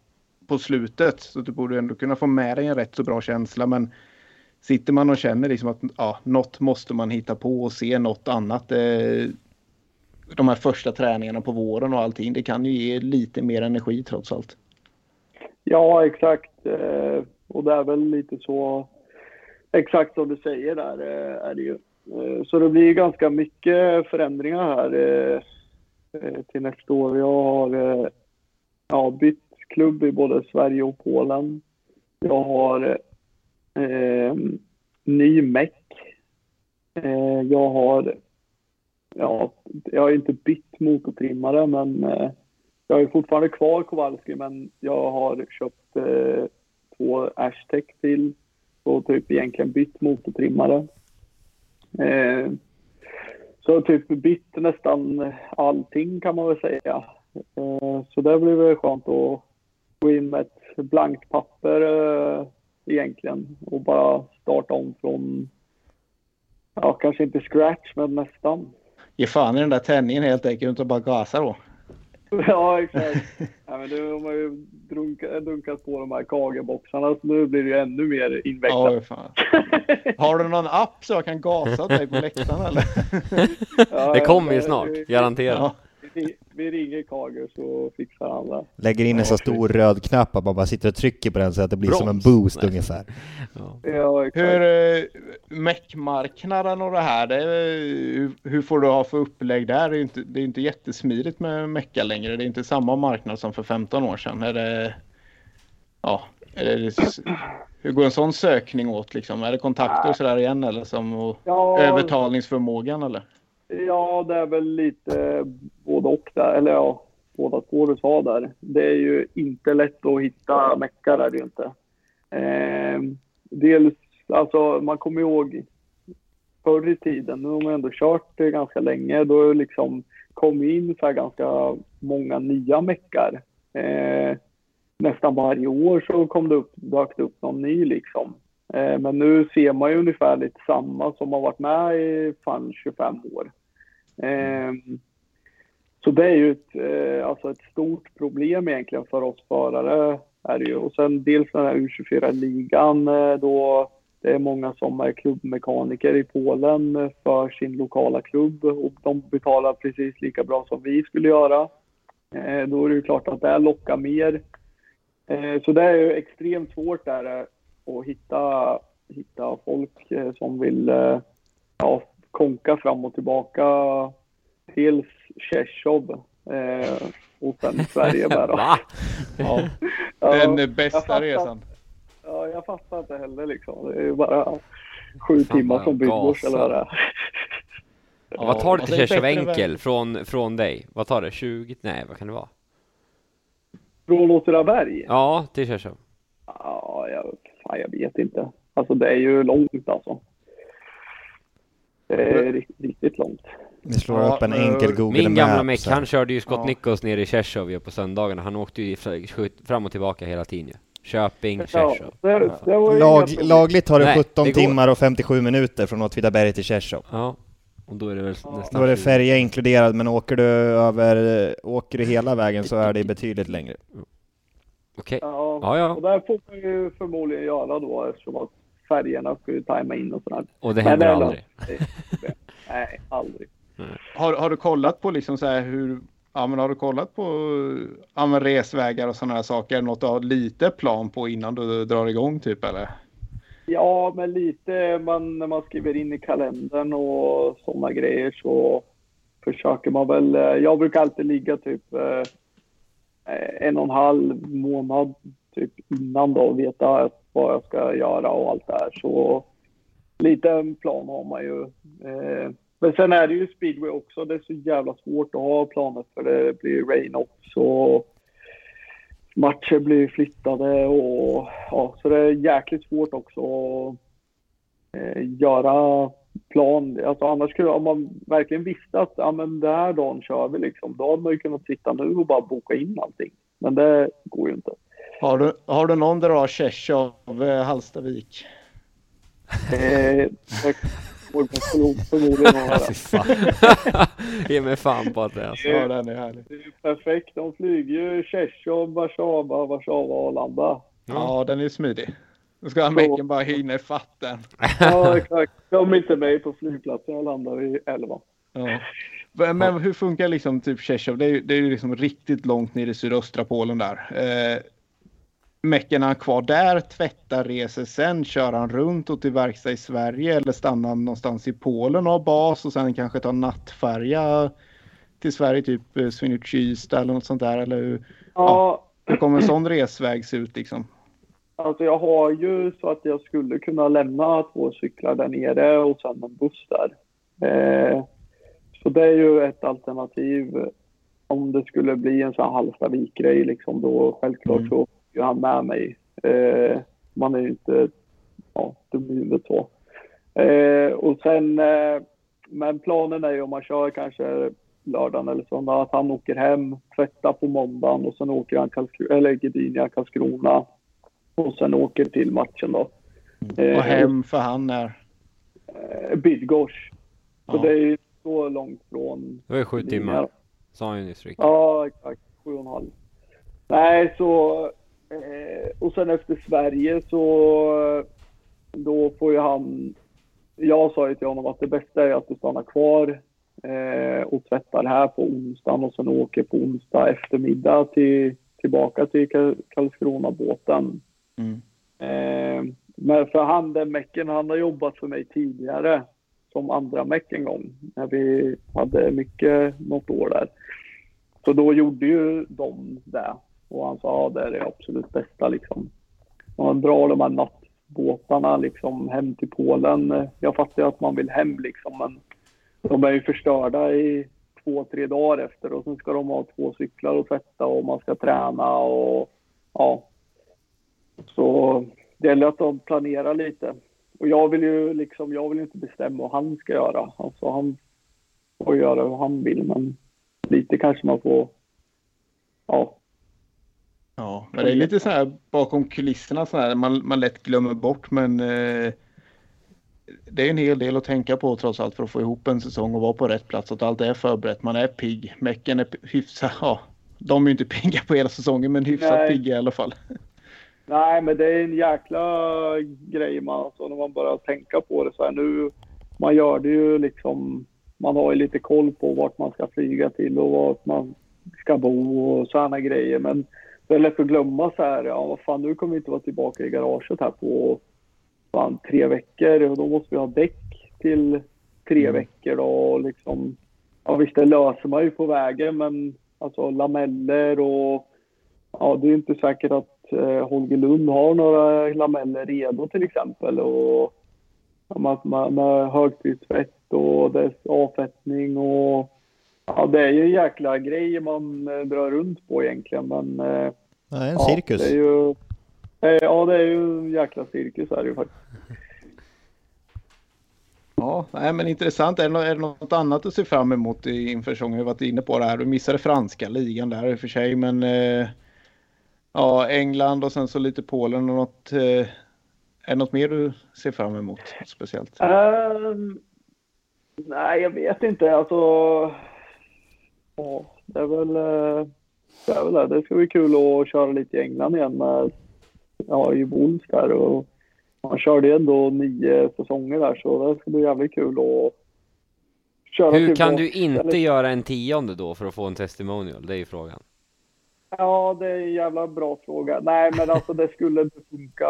på slutet så du borde ju ändå kunna få med dig en rätt så bra känsla. Men sitter man och känner liksom att ja, något måste man hitta på och se något annat. Eh, de här första träningarna på våren och allting, det kan ju ge lite mer energi trots allt. Ja, exakt. Eh, och det är väl lite så exakt som du säger där eh, är det ju. Eh, så det blir ganska mycket förändringar här eh, eh, till nästa år. Jag har ja, bytt klubb i både Sverige och Polen. Jag har eh, ny meck. Eh, jag har ja, jag har inte bytt motortrimmare men eh, jag har fortfarande kvar Kowalski men jag har köpt eh, två Ashtec till och typ egentligen bytt motortrimmare. Eh, så typ bytt nästan allting kan man väl säga. Eh, så det blev väl skönt att gå in med ett blankt papper eh, egentligen och bara starta om från, ja kanske inte scratch men nästan. Ge fan i den där tändningen helt enkelt och bara gasa då. Ja, exakt. Ja, men nu har man ju drunkat, dunkat på de här kageboxarna så nu blir det ju ännu mer invecklat. Ja, fan. Har du någon app så jag kan gasa dig på läktaren eller? Ja, Det kommer ju snart, garanterat. Ja. Vi, vi ringer Kage så fixar han det. Lägger in en så stor röd knapp att man bara sitter och trycker på den så att det blir som en Broms. boost Nej. ungefär. Ja, exakt. Hur eh, meckmarknaden och det här, det hur får du ha för upplägg där? Det är ju inte, det är inte jättesmidigt med mecka längre. Det är inte samma marknad som för 15 år sedan. Är det, ja, är det, hur går en sån sökning åt liksom? Är det kontakter och sådär igen eller som och Ja, övertalningsförmågan eller? Ja, det är väl lite både och där. Eller ja, båda två du sa där. Det är ju inte lätt att hitta meckar är det ju inte. Eh, dels, alltså man kommer ihåg förr i tiden, nu har man ändå kört det ganska länge, då har det liksom kommit in så här ganska många nya meckar. Eh, nästan varje år så kom det upp, dök det upp någon ny liksom. Eh, men nu ser man ju ungefär lite samma som har varit med i fan 25 år. Ehm, så det är ju ett, eh, alltså ett stort problem egentligen för oss förare. Är det ju. Och sen dels den här U24-ligan eh, då det är många som är klubbmekaniker i Polen eh, för sin lokala klubb och de betalar precis lika bra som vi skulle göra. Eh, då är det ju klart att det lockar mer. Eh, så det är ju extremt svårt där eh, att hitta, hitta folk eh, som vill eh, ja, konka fram och tillbaka. Dels Tjechov eh, och sen Sverige med då. Va? Ja, Ja, den jag bästa fattar. resan. Ja, jag fattar inte heller liksom. Det är ju bara sju Fan, timmar som gasar. eller vad det är. Ja, vad tar det och till Tjechov enkel från, från dig? Vad tar det? 20? Nej, vad kan det vara? Från Åtvidaberg? Ja, till Tjechov. Ja, jag, fan, jag vet inte. Alltså det är ju långt alltså. Det är riktigt, riktigt långt. Vi slår Ja, upp en enkel Google Min gamla här. han körde ju Scott Ja. Nichols ner i ju på söndagarna. Han åkte ju fr- fram och tillbaka hela tiden ju. Köping, Ja, Tjechov. det, Lag, lagligt tar det Nej, 17 det timmar och 57 minuter från Åtvidaberg till Tjechov. Ja, och då är det väl nästan... Då är det 20. färja inkluderad, men åker du över, åker du hela vägen så är det betydligt längre. Okej. Ja, Ja, ja. och där får man ju förmodligen göra då eftersom att färgerna ska ju tajma in och sådär. Och det händer aldrig. Det- Nej, aldrig. Har, har du kollat på liksom så här hur, ja men har du kollat på ja, men resvägar och sådana här saker? Det något du har lite plan på innan du drar igång typ eller? Ja, men lite man, när man skriver in i kalendern och sådana grejer så försöker man väl. eh, Jag brukar alltid ligga typ eh, Eh, en och en halv månad typ innan då och veta vad jag ska göra och allt det här. Så lite plan har man ju. Eh, Men sen är det ju speedway också. Det är så jävla svårt att ha planer för det blir rain-offs och matcher blir flyttade och ja, så det är jäkligt svårt också att eh, göra plan. Alltså annars skulle, om man verkligen visste att ja, men den här dagen kör vi liksom, då hade man ju kunnat sitta nu och bara boka in allting. Men det går ju inte. Har du, har du någon där har Tjechov, eh, Hallstavik? Eh, förmodligen ha Fy det. fan. Ge mig fan på att det är så. Ja den är härlig. Det är ju perfekt. De flyger ju Tjechov, Warszawa, Warszawa, Arlanda. Ja den är smidig. Då ska Mecken bara hinna ifatt den. Ja, exakt. De är inte med på flygplatsen. Jag landar vid 11. Ja. Men, hur funkar liksom typ Tjechov? Det är, ju- det är ju liksom riktigt långt ner i sydöstra Polen där. Eh, Mecken är han kvar där, tvättar, reser sen, kör han runt och till verkstad i Sverige eller stannar han någonstans i Polen och har bas och sen kanske tar nattfärja till Sverige, typ eh, Swinoujscie eller något sånt där eller hur, Ja, hur kommer en sån resväg se ut liksom? Alltså jag har ju så att jag skulle kunna lämna två cyklar där nere och sen en buss där. Eh, så det är ju ett alternativ om det skulle bli en sån Hallstavik-grej liksom då självklart Mm. så är han med mig. Eh, man är ju inte ja, dum i huvudet så. Eh, och sen, eh, men planen är ju om man kör kanske lördagen eller söndag att han åker hem, tvättar på måndagen och sen åker han Karlskro- eller Gdynia, Karlskrona och sen åker till matchen då. Eh, Och hem för han är... eh, Bydgosz. Så Ja. det är ju så långt från Det var ju sju timmar. Sa han ju nyss Rickard. Ja, exakt. Sju och en halv. Nej, så... Eh, och sen efter Sverige så... Då får ju han... Jag sa ju till honom att det bästa är att du stannar kvar eh, och tvättar här på onsdagen och sen åker på onsdag eftermiddag till, tillbaka till Ka- Karlskrona-båten. Mm. Eh, men för han, den mecken, han har jobbat för mig tidigare som andra meck en gång när vi hade mycket något år där. Så då gjorde ju de det och han sa ja, det är det absolut bästa liksom. Och han drar de här nattbåtarna liksom hem till Polen. Jag fattar ju att man vill hem liksom men de är ju förstörda i två, tre dagar efter och sen ska de ha två cyklar att tvätta och man ska träna och ja. Så det gäller att de planerar lite. Och jag vill ju liksom, jag vill inte bestämma vad han ska göra. Alltså han får göra vad han vill men lite kanske man får, ja. Ja, men det är lite så här bakom kulisserna så här man, man lätt glömmer bort men eh, det är en hel del att tänka på trots allt för att få ihop en säsong och vara på rätt plats. Att allt är förberett. Man är pigg. Mäcken är hyfsat, ja, de är ju inte pigga på hela säsongen men hyfsat Nej. pigga i alla fall. Nej, men det är en jäkla grej man, alltså, när man börjar tänka på det så här nu. Man gör det ju liksom, man har ju lite koll på vart man ska flyga till och vart man ska bo och sådana grejer. Men det är lätt att glömma så här, ja vad fan nu kommer vi inte vara tillbaka i garaget här på fan, tre veckor och då måste vi ha däck till tre Mm. veckor då och liksom, ja visst det löser man ju på vägen men alltså lameller och ja det är inte säkert att Holger Lund har några lameller redo till exempel och ja, med, med, med högtryckstvätt och dess avfettning och ja det är ju en jäkla grej man eh, drar runt på egentligen men eh, Ja, en ja, cirkus. Det är ju, eh, ja det är ju en jäkla cirkus är det ju faktiskt. Ja, nej, men intressant. Är det, nå- är det något annat att se fram emot i- inför säsongen? Vi har varit inne på det här. Du missade franska ligan där i och för sig, men eh, ja, England och sen så lite Polen och något. Eh, är det något mer du ser fram emot speciellt? Ehm, nej, jag vet inte. Alltså, ja, det är väl eh, det. Är väl det. det ska bli kul att köra lite i England igen med ja, i Wolves där. Och man körde ju ändå nio säsonger där så det ska bli jävligt kul att köra Hur kan du inte Eller- göra en tionde då för att få en testimonial? Det är ju frågan. Ja, det är en jävla bra fråga. Nej, men alltså det skulle inte funka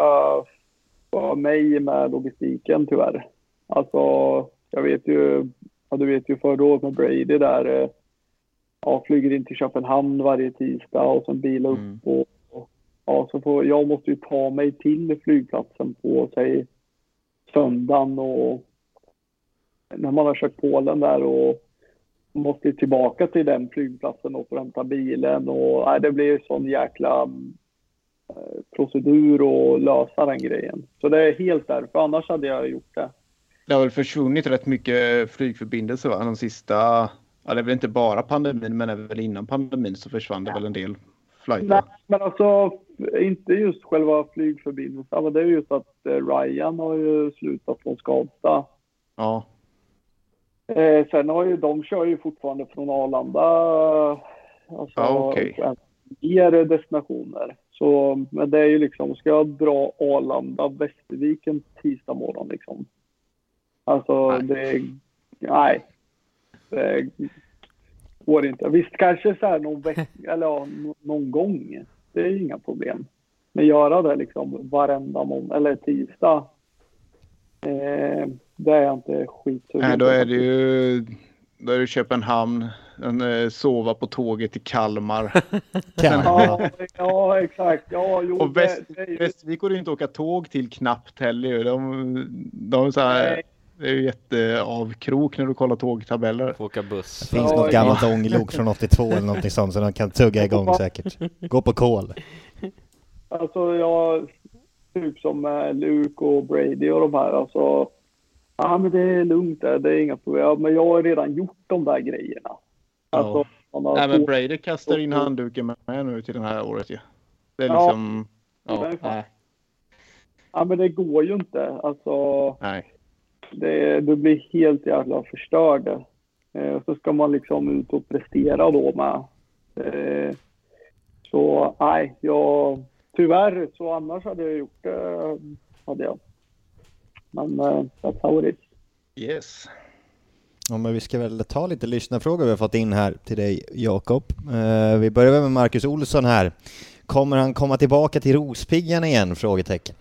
för mig med logistiken tyvärr. Alltså, jag vet ju, ja, du vet ju förra året med Brady där. eh, Ja, flyger in till Köpenhamn varje tisdag och sen bilar upp Mm. och, och ja, så får, jag måste ju ta mig till flygplatsen på, säg, söndagen och när man har kört Polen där och måste tillbaka till den flygplatsen och hämta bilen och nej, det blir sån jäkla eh, procedur och lösa den grejen. Så det är helt därför, annars hade jag gjort det. Det har väl försvunnit rätt mycket flygförbindelser va? De sista, ja det är väl inte bara pandemin men även innan pandemin så försvann det väl en del flighter. Nej, men alltså inte just själva flygförbindelsen, men det är just att eh, Ryan har ju slutat från Skavsta. Ja, Eh, sen har ju de kör ju fortfarande från Arlanda. Alltså, Ja, okej. Mer destinationer. Så, men det är ju liksom, ska jag dra Arlanda, Västervik en tisdag morgon liksom. Alltså Nej. det, nej. Det går inte. Visst kanske så här någon vecka, eller ja, nå- någon gång. Det är ju inga problem. Men göra det liksom varenda måndag, eller tisdag. Eh, det är jag inte skitsugen Nej, då är det ju då är det Köpenhamn, en, eh, sova på tåget till Kalmar. Kan, Ja, ja, exakt. Ja, jo, Och Väst, det, det. Västervik går det ju inte att åka tåg till knappt heller. De, de är så här, det är ju jätteavkrok när du kollar tågtabeller. Få åka buss. Det finns Ja, något ja. gammalt ånglok från 82 eller någonting sånt så de kan tugga igång säkert. Gå på kol. Alltså, jag... Typ som eh, Luke och Brady och de här. Alltså, ja, men det är lugnt där. Det är inga problem. Ja, Men jag har redan gjort de där grejerna. Alltså, man har Nej, men Brady kastar in handduken med nu till det här året ju. Det är Ja. liksom... Ja, nej, ja, men det går ju inte. Alltså, nej. det, du blir helt jävla förstörd. Eh, så ska man liksom ut och prestera då med. Eh, så nej, jag tyvärr så annars hade jag gjort det. Hade jag. Men eh, that's how it is. Yes. Ja, men vi ska väl ta lite lyssnarfrågor vi har fått in här till dig Jakob. Eh, vi börjar med Marcus Olsson här. Kommer han komma tillbaka till Rospiggarna igen? Frågetecken.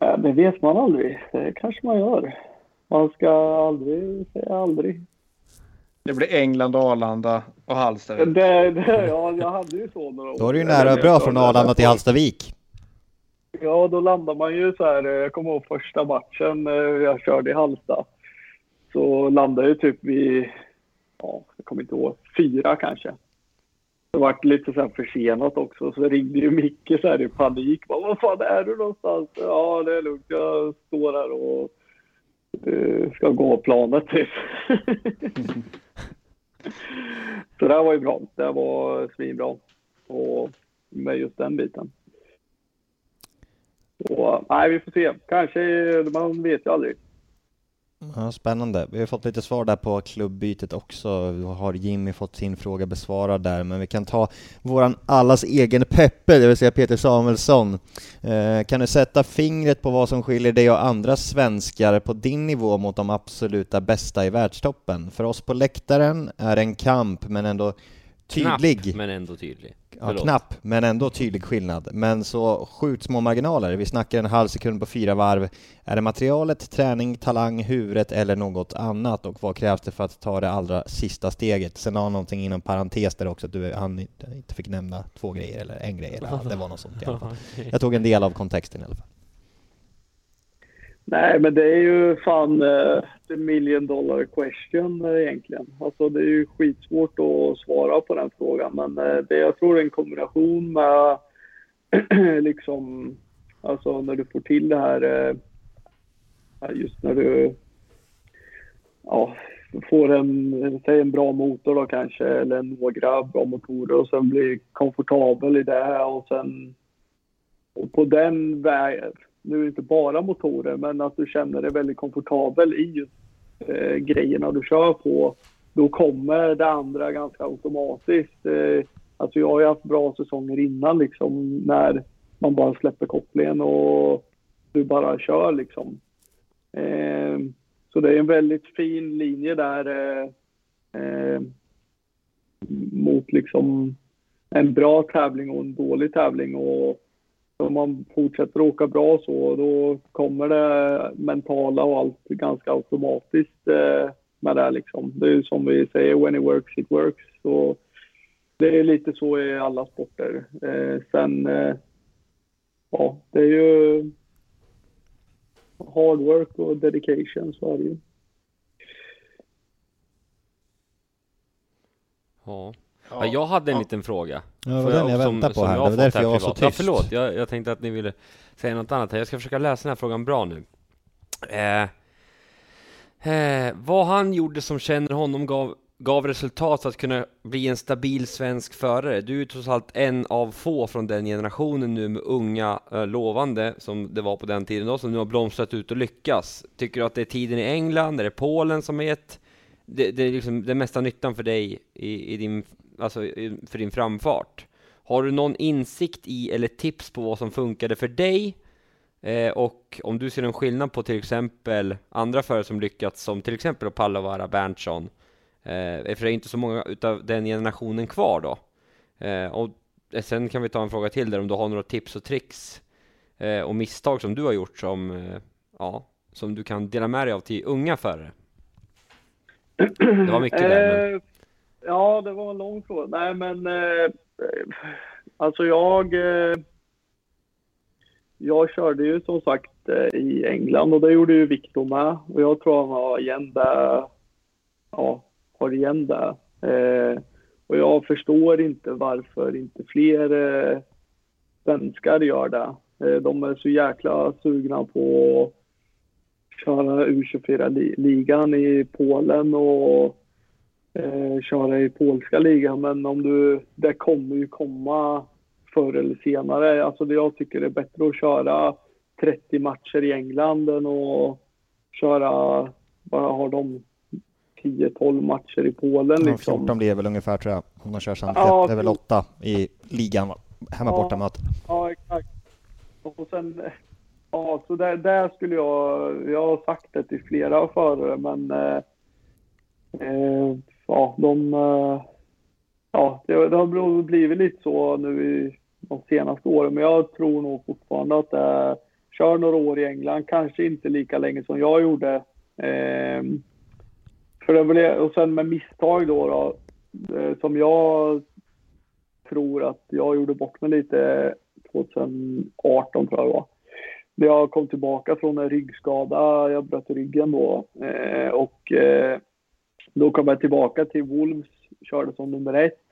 Eh, det vet man aldrig. Det kanske man gör. Man ska aldrig säga aldrig. Det blir England, Arlanda och Hallstavik. Det, det, ja, jag hade ju så några år. Då är det ju nära bra från Arlanda till Hallstavik. Ja, då landar man ju så här. Eh, jag kommer ihåg första matchen eh, jag körde i Halsta. Så landade jag typ vid, ja, jag kommer inte ihåg, fyra kanske. Det vart lite så här försenat också, så ringde ju Micke så här i panik. Bara, Vad fan är du någonstans? Ja, det är lugnt. Jag står här och uh, ska gå av planet typ. så det här var ju bra. Det här var svinbra. Och med just den biten. Så, nej, vi får se. Kanske, man vet ju aldrig. Ja, spännande. Vi har fått lite svar där på klubbytet också. Då har Jimmy fått sin fråga besvarad där, men vi kan ta våran allas egen Peppe, det vill säga Peter Samuelsson. Eh, kan du sätta fingret på vad som skiljer dig och andra svenskar på din nivå mot de absoluta bästa i världstoppen? För oss på läktaren är det en kamp, men ändå tydlig. Knapp, men ändå tydlig. Ja, Förlåt. knapp, men ändå tydlig skillnad. Men så sjukt små marginaler. Vi snackar en halv sekund på fyra varv. Är det materialet, träning, talang, huvudet eller något annat? Och vad krävs det för att ta det allra sista steget? Sen har han någonting inom parentes där också, att du han inte fick nämna två grejer eller en grej. Eller, det var något sånt i alla fall. Jag tog en del av kontexten i alla fall. Nej, men det är ju fan uh, the million dollar question uh, egentligen. Alltså det är ju skitsvårt att svara på den frågan, men uh, det jag tror är en kombination med liksom, alltså när du får till det här, uh, just när du, ja, får en, säg en bra motor då kanske, eller några bra motorer och sen blir komfortabel i det och sen och på den vägen nu inte bara motorer, men att du känner dig väldigt komfortabel i just eh, grejerna du kör på. Då kommer det andra ganska automatiskt. Eh, alltså jag har ju haft bra säsonger innan liksom när man bara släpper kopplingen och du bara kör liksom. Eh, så det är en väldigt fin linje där eh, eh, mot liksom en bra tävling och en dålig tävling. Och om man fortsätter åka bra så, då kommer det mentala och allt ganska automatiskt eh, med det liksom. Det är ju som vi säger, when it works, it works. Så det är lite så i alla sporter. Eh, sen, eh, ja, det är ju hard work och dedication, så är det ju. Ja. Ja, jag hade en liten fråga. Ja, det var den jag väntade på här. Det var därför jag var så privat. Ja, tyst. förlåt. Jag, jag tänkte att ni ville säga något annat här. Jag ska försöka läsa den här frågan bra nu. Eh, eh, vad han gjorde som känner honom gav, gav resultat att kunna bli en stabil svensk förare. Du är trots allt en av få från den generationen nu med unga eh, lovande, som det var på den tiden då, som nu har blomstrat ut och lyckas. Tycker du att det är tiden i England, är det Polen som är gett det, det är liksom den mesta nyttan för dig i, i din, alltså för din framfart. Har du någon insikt i eller tips på vad som funkade för dig? Eh, och om du ser någon skillnad på till exempel andra förare som lyckats som till exempel Pallavara Berntsson. Eh, för det är inte så många utav den generationen kvar då. Eh, och eh, sen kan vi ta en fråga till där om du har några tips och tricks eh, och misstag som du har gjort som, eh, ja, som du kan dela med dig av till unga förare. Det var mycket där, men... Eh, Ja, det var en lång fråga. Nej, men eh, alltså jag... Eh, jag körde ju som sagt eh, i England och det gjorde ju Victor med. Och jag tror han har igen där. Ja, har igen där. Eh, och jag förstår inte varför inte fler eh, svenskar gör det. Eh, de är så jäkla sugna på att köra U24-ligan i Polen och eh, köra i polska ligan. Men om du, det kommer ju komma förr eller senare. Alltså det jag tycker är bättre att köra 30 matcher i England än att köra Vad har de? 10-12 matcher i Polen Ja, liksom. 14 blir det väl ungefär tror jag. Om de kör samtliga. Ja, det är väl 8 i ligan. Hemma Ja. borta möte. Ja, exakt. Och sen, ja, så där, där skulle jag, jag har sagt det till flera förare, men eh, eh, ja, de, eh, ja, det, det har blivit lite så nu i de senaste åren, men jag tror nog fortfarande att det kör några år i England, kanske inte lika länge som jag gjorde. Eh, för det blev, och sen med misstag då, då eh, som jag tror att jag gjorde bort mig lite 2018 tror jag det var. När jag kom tillbaka från en ryggskada, jag bröt ryggen då eh, och eh, då kom jag tillbaka till Wolves, körde som nummer ett.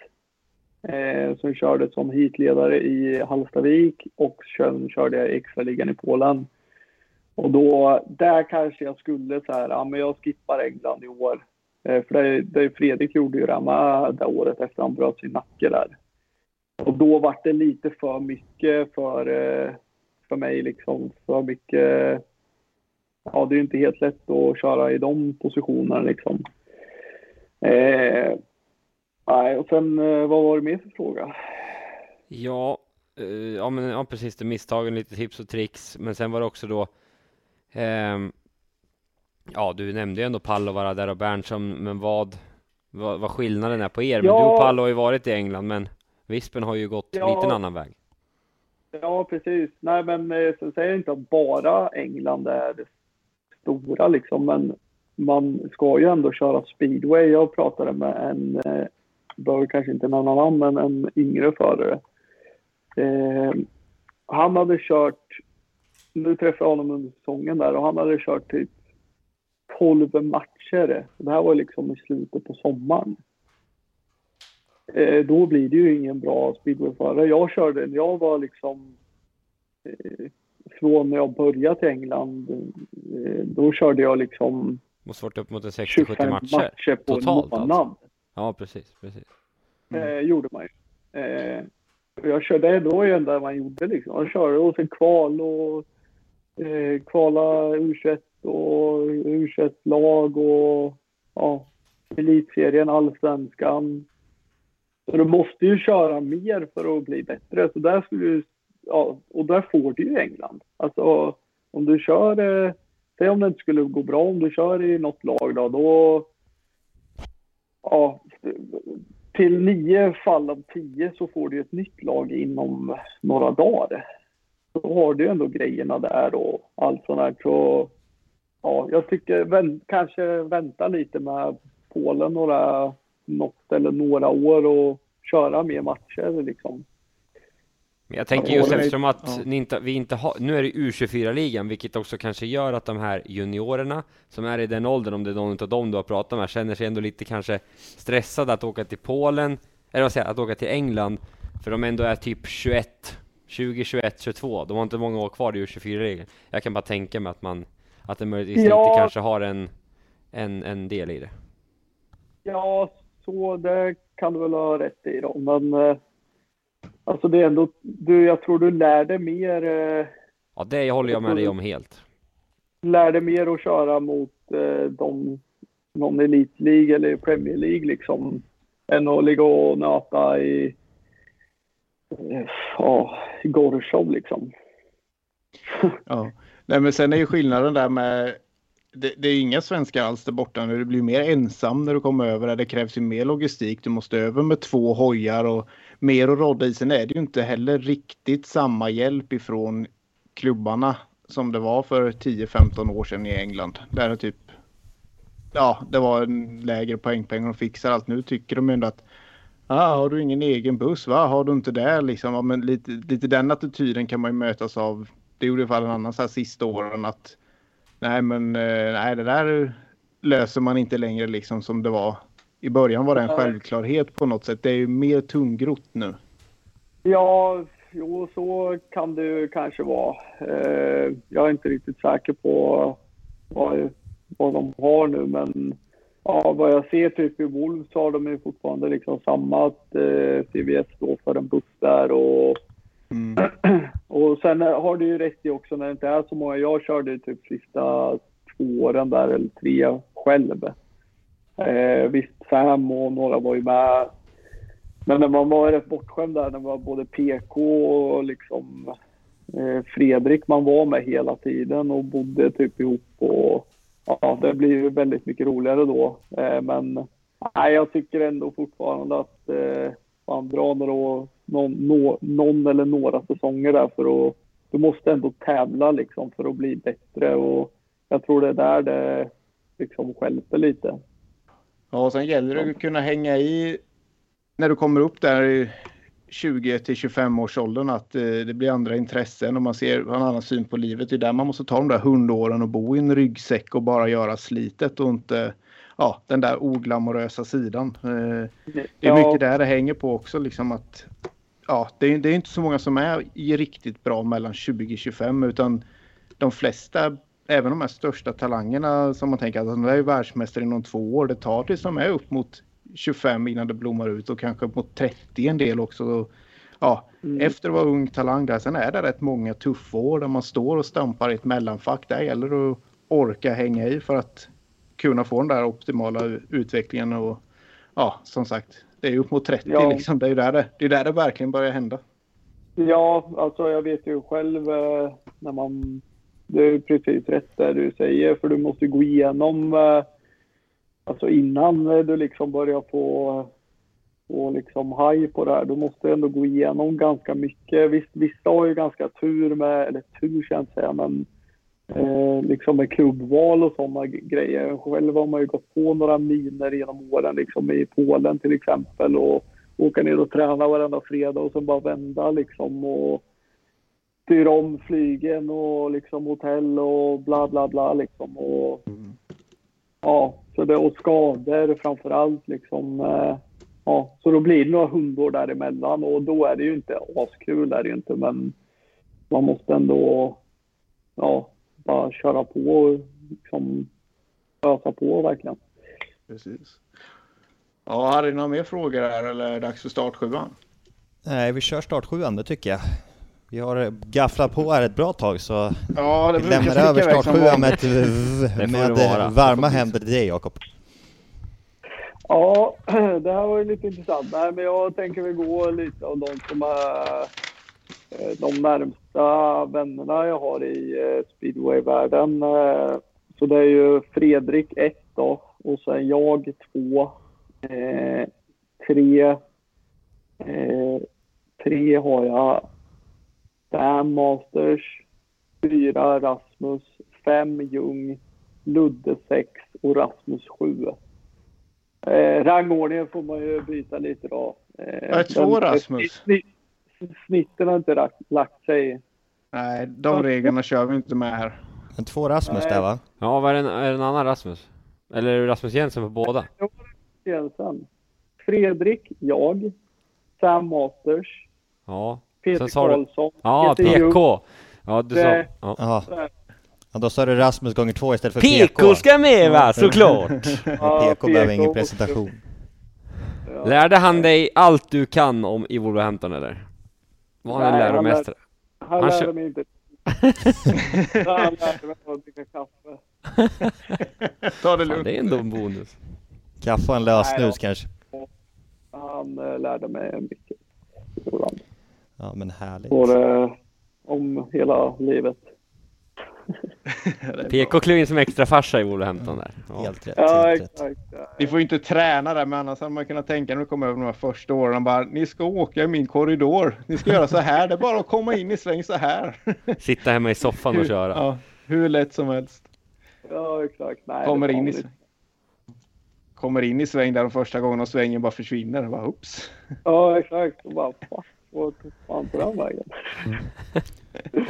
Eh, sen körde som heatledare i Hallstavik och sen körde jag extraligan i Polen. Och då, där kanske jag skulle så här, ja men jag skippar England i år. Eh, för det, det Fredrik gjorde ju det med eh, det året efter han bröt sin nacke där. Och då var det lite för mycket för, eh, för mig liksom. För mycket. Ja, det är ju inte helt lätt att köra i de positionerna liksom. Eh, nej, och sen eh, vad var det mer för fråga? Ja, eh, ja, men, ja precis, det misstagen, lite tips och tricks, men sen var det också då ehm, Ja, du nämnde ju ändå Pallovara där och Berntsson, men vad, vad, vad skillnaden är på er? Men Ja. du och Pallo har ju varit i England, men Vispen har ju gått Ja. lite en annan väg. Ja, precis. Nej, men eh, sen säger jag inte att bara England är det stora liksom, men man ska ju ändå köra speedway. Jag pratade med en, eh, behöver kanske inte nämna namn, men en yngre förare. Eh, han hade kört, nu träffade jag honom under säsongen där och han hade kört typ 12 matcher. Det här var liksom i slutet på sommaren. Eh, då blir det ju ingen bra speedwayförare. Jag körde jag var liksom eh, från när jag började till England. Eh, då körde jag liksom Måste varit upp mot en 60-70 25 matcher. matcher, på Totalt en alltså. Ja, precis, precis. Eh, gjorde man ju. Eh, jag körde, det var ju det enda man gjorde liksom. Jag körde och sen kval och eh, kvala U21 och U21-lag och ja, elitserien, allsvenskan. Så du måste ju köra mer för att bli bättre. Så där skulle du, ja, och där får du ju England. Alltså om du kör, eh, säg om det inte skulle gå bra, om du kör i något lag då, då ja, till nio fall av tio så får du ett nytt lag inom några dagar. Då har du ändå grejerna där och allt sånt där. Så ja, jag tycker vänt, kanske vänta lite med Polen några, något eller några år och köra mer matcher liksom. Men jag tänker just eftersom att ja. inte, vi inte har, nu är det U24-ligan, vilket också kanske gör att de här juniorerna som är i den åldern, om det är någon av dem du har pratat med, känner sig ändå lite kanske stressade att åka till Polen, eller vad säger jag, att åka till England, för de ändå är typ 21, 20, 21, 22, de har inte många år kvar i U24-ligan. Jag kan bara tänka mig att man, att det möjligtvis Ja. lite kanske har en, en, en del i det. Ja, så det kan du väl ha rätt i då. Men eh, alltså det är ändå, du, jag tror du lär dig mer, eh, Ja, det håller jag med dig om helt. lär dig mer att köra mot eh, de, någon Elite League eller Premier League liksom. Än att ligga och nöta i, eh, ja, i Gorshov liksom. Ja. Nej, men sen är ju skillnaden där med det, det är inga svenskar alls där borta nu. Det blir mer ensam när du kommer över där. Det krävs ju mer logistik. Du måste över med två hojar och mer att rodda i. Sen är det ju inte heller riktigt samma hjälp ifrån klubbarna som det var för 10-15 år sedan i England. Där det typ ja, det var en lägre poängpeng och fixar allt. Nu tycker de ändå att ah, har du ingen egen buss? Va? Har du inte det? Liksom, ja, men lite, lite den attityden kan man ju mötas av. Det gjorde i alla fall en annan så här sista åren att nej, men eh, nej, det där löser man inte längre liksom som det var. I början var det en självklarhet på något sätt. Det är ju mer tungrott nu. Ja, jo, så kan det kanske vara. Eh, jag är inte riktigt säker på vad, vad de har nu, men ja, vad jag ser typ i Wolves så har de ju fortfarande liksom samma att eh, CVS står för en buss där och, och sen har du ju rätt i också när det inte är så många. Jag körde typ sista två åren där, eller tre själv. Eh, visst, Sam och några var ju med. Men när man var rätt bortskämd där, när man var både PK och liksom eh, Fredrik man var med hela tiden och bodde typ ihop och ja, det blir ju väldigt mycket roligare då. Eh, men nej, jag tycker ändå fortfarande att eh, man drar några, någon, nå, någon eller några säsonger där för att du måste ändå tävla liksom för att bli bättre och jag tror det är där det liksom skälper lite. Ja, och sen gäller det att kunna hänga i när du kommer upp där i 20 till 25 års åldern att eh, det blir andra intressen och man ser en annan syn på livet. Det är där man måste ta de där hundåren och bo i en ryggsäck och bara göra slitet och inte ja, den där oglamorösa sidan. Eh, det är mycket där det hänger på också liksom att ja, det är, det är inte så många som är riktigt bra mellan 20-25 utan de flesta även de här största talangerna som man tänker att de är världsmästare inom två år. Det tar tills de är upp mot 25 innan det blommar ut och kanske mot 30 en del också. Ja, mm. efter att vara ung talang där. Sen är det rätt många tuffa år där man står och stampar i ett mellanfack. Där gäller det att orka hänga i för att kunna få den där optimala utvecklingen och ja, som sagt, det är upp mot 30 ja. liksom. Det är där det, det är där det verkligen börjar hända. Ja, alltså jag vet ju själv eh, när man det är precis rätt det du säger, för du måste gå igenom, eh, alltså innan du liksom börjar få, få liksom haj på det här, du måste ändå gå igenom ganska mycket. Visst, vissa har ju ganska tur med, eller tur ska jag inte säga, men eh, liksom med klubbval och sådana grejer. Själv har man ju gått på några miner genom åren, liksom i Polen till exempel och åka ner och träna varenda fredag och sen bara vända liksom och styr om flygen och liksom hotell och bla bla bla liksom. Och, mm. Ja, så det, och skador framför allt liksom. Eh, ja, så då blir det några hundår däremellan och då är det ju inte askul, är det ju inte, men man måste ändå ja, bara köra på och liksom ösa på verkligen. Precis. Ja, har du några mer frågor här eller är det dags för startsjuan? Nej, vi kör startsjuan, det tycker jag. Vi har gafflat på här ett bra tag så ja, vi lämnar över startsjuan med, med varma händer till dig Jakob. Ja, det här var ju lite intressant. Nej, men jag tänker väl gå lite av de som är eh, de närmsta vännerna jag har i eh, speedway-världen. Eh, så det är ju Fredrik 1 då och sen jag 2. Tre, tre har jag fem Masters, fyra Rasmus, fem Ljung, Ludde sex och Rasmus sju. Eh, rangordningen får man ju byta lite då. Eh, två Rasmus? Snitt, snitten har inte lagt, lagt sig. Nej, de reglerna kör vi inte med här. Men två Rasmus där va? Ja, vad är det, är det en annan Rasmus? Eller är det Rasmus Jensen på båda? Jensen. Fredrik, jag, Sam Masters. Ja. Peter Karlsson. Ja, Peter PK. Ja, du sa... Ja. ja. då sa du Rasmus gånger två istället för PK. PK ska med va, såklart! ja, PK behöver ingen presentation. Ja. Lärde han dig allt du kan om i Wolverhampton eller? Var han en läromästare? Han, han lärde mig inte. han lärde mig att dricka kaffe. Ta det lugnt. det är ändå en bonus. Kaffe och en lösnus kanske? Han äh, lärde mig mycket. Ja men härligt. Både om hela livet. PK klev in som extra farsa i Wolverhampton där. Ja. Helt rätt. Ja, helt exakt. Rätt. Ni får inte träna där men annars hade man kunnat tänka när du kom över de här första åren bara ni ska åka i min korridor. Ni ska göra så här. Det är bara att komma in i sväng så här. Sitta hemma i soffan och köra. Ja, hur lätt som helst. Ja, exakt. Nej, kommer in i sväng. Kommer in i sväng där de första gången och svängen bara försvinner. Bara, Oops. Ja, exakt. Och bara, och fan på den vägen.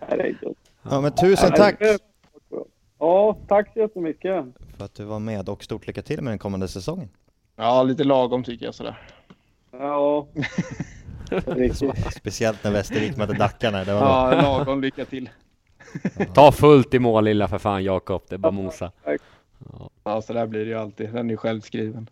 Herregud. Ja men tusen tack! Ja, tack så jättemycket. För att du var med och stort lycka till med den kommande säsongen. Ja, lite lagom tycker jag sådär. Ja. Speciellt när Västervik mötte Dackarna. Det var ja, lagom lycka till. Ta fullt i mål lilla för fan Jakob, det är bara mosa. Ja så där blir det ju alltid. Den är ju självskriven.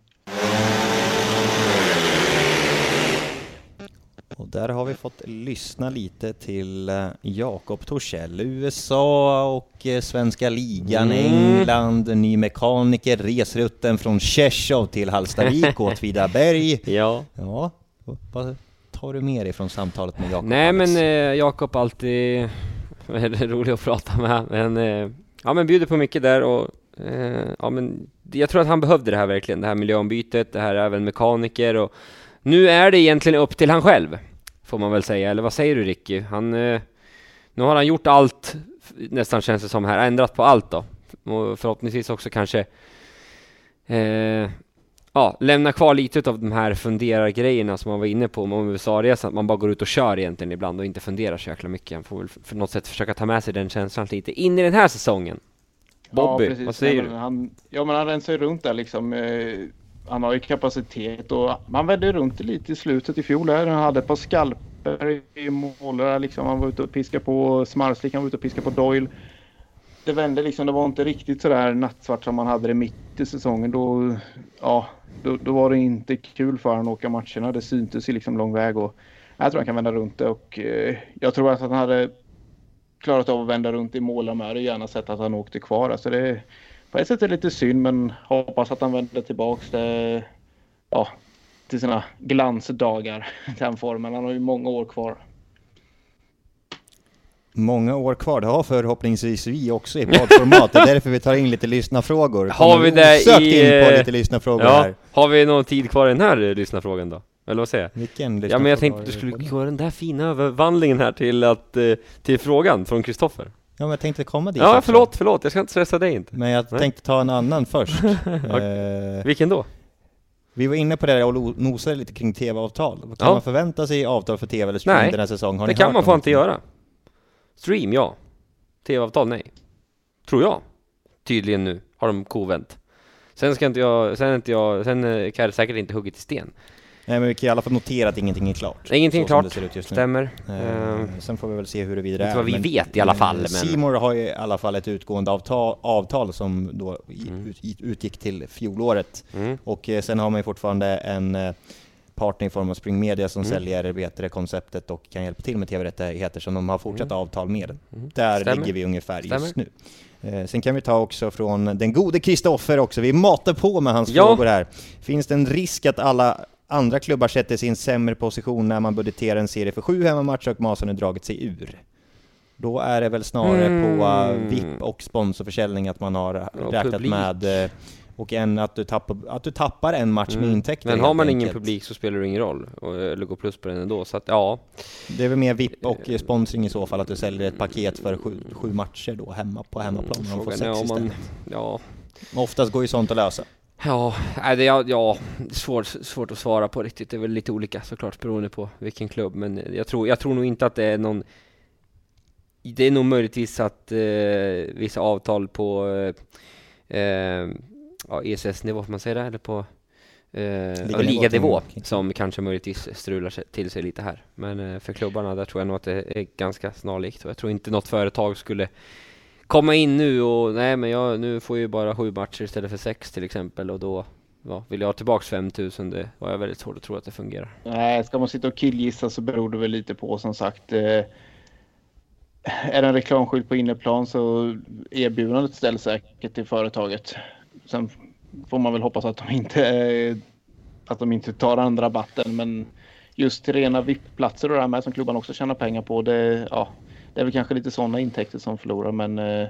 Och där har vi fått lyssna lite till eh, Jakob Torssell, USA och eh, svenska ligan, Mm. England, ny mekaniker, resrutten från Tjechov till Hallstavik, Åtvidaberg. Ja. Ja, vad tar du med dig från samtalet med Jakob? Nej men eh, Jakob alltid rolig att prata med. Men, eh, ja men bjuder på mycket där och eh, ja men jag tror att han behövde det här verkligen. Det här miljöombytet, det här är även mekaniker och nu är det egentligen upp till han själv. Får man väl säga, eller vad säger du Ricky? Han, eh, nu har han gjort allt, nästan känns det som här, ändrat på allt då. Och förhoppningsvis också kanske eh, ja, lämna kvar lite av de här funderargrejerna som man var inne på om USA-resan, att man bara går ut och kör egentligen ibland och inte funderar så jäkla mycket. Han får väl för något sätt försöka ta med sig den känslan lite in i den här säsongen. Bobby, ja, vad säger du? men Han, ja, men han rensar ju runt där liksom. Eh, han har ju kapacitet och han vände runt lite i slutet i fjol. Där. Han hade ett par skalper i mål. där, Liksom. Han var ute och piskade på Smarslik, han var ute och piskade på Doyle. Det vände liksom. Det var inte riktigt så där nattsvart som man hade det mitt i säsongen. Då, ja, då, då var det inte kul för honom att åka matcherna. Det syntes ju liksom lång väg. Och jag tror han kan vända runt det och eh, jag tror att han hade klarat av att vända runt i mål med och gärna sett att han åkte kvar. Alltså det på ett sätt är det lite synd men hoppas att han vänder tillbaks det, ja, till sina glansdagar. Den formen. Han har ju många år kvar. Många år kvar, det har förhoppningsvis vi också i poddformat. Det är därför vi tar in lite lyssnarfrågor. Har vi det i, in på lite lyssnarfrågor Ja, här. har vi någon tid kvar i den här lyssnarfrågan då? Eller vad säger jag? Vilken Ja lyssnarfråga men jag tänkte att du skulle göra den där fina övervandlingen här till att, eh, till frågan från Kristoffer. Ja, men jag tänkte komma dit Ja också. förlåt, förlåt, jag ska inte stressa dig inte. Men jag Nej. tänkte ta en annan först. eh, Vilken då? vi var inne på det där och nosade lite kring tv-avtal. Kan Ja. man förvänta sig avtal för tv eller stream Nej, den här säsongen? Har det kan man fan inte göra. Stream, ja. TV-avtal, nej. Tror jag. Tydligen nu har de kovänt. Sen ska inte jag, sen är inte jag, sen eh, kan jag säkert inte hugget i sten. Nej, men vi kan i alla fall notera att ingenting är klart. Ingenting är klart. just. Stämmer. Eh, Eh, sen får vi väl se huruvida det inte är. vad vi men- vet i alla fall, eh, men- Seymour har ju i alla fall ett utgående avtal, avtal som då Mm. ut, utgick till fjolåret. mm. Och eh, sen har man ju fortfarande en eh, partner i form av Spring Media som Mm. säljer bättre konceptet och kan hjälpa till med tv-rättigheter som de har fortsatt avtal med. Mm. Där Stämmer. ligger vi ungefär just Stämmer. nu. Eh, sen kan vi ta också från den gode Kristoffer också, vi matar på med hans Ja. frågor här. Finns det en risk att alla andra klubbar sätter sig i en sämre position när man budgeterar en serie för sju hemmamatcher och Masen har dragit sig ur? Då är det väl snarare på uh, Mm. VIP och sponsorförsäljning att man har Och räknat publik. med eh, och en att du tappar, att du tappar en match med Mm. intäkter Men har man ingen enkelt. publik så spelar det ingen roll, och, eller går plus på den ändå. Så att ja, Det är väl mer VIP och eh, sponsring i så fall, att du säljer ett paket för sju, sju matcher då hemma på hemmaplan. Man får frågan sex om man, istället. ja, Oftast går ju sånt att lösa. Ja, det, ja, ja är svårt, svårt att svara på riktigt. Det är väl lite olika såklart beroende på vilken klubb. Men jag tror, jag tror nog inte att det är någon... Det är nog möjligtvis att eh, vissa avtal på eh, eh, ja, ESS-nivå, får man säga det? Eller på eh, liganivå som kanske möjligtvis strular till sig lite här. Men eh, för klubbarna där tror jag nog att det är ganska snarlikt. Och jag tror inte något företag skulle komma in nu och nej men jag, nu får jag ju bara sju matcher istället för sex till exempel och då ja, vill jag ha tillbaks 5000 det har jag väldigt svårt att tro att det fungerar. Nej, ska man sitta och killgissa så beror det väl lite på som sagt. Eh, är det en reklamskylt på inneplan så erbjudandet ställs säkert till företaget. Sen får man väl hoppas att de inte, eh, att de inte tar andra rabatten. Men just till rena VIP-platser och det här med som klubban också tjänar pengar på. Det, ja, det är väl kanske lite sådana intäkter som förlorar. Men eh,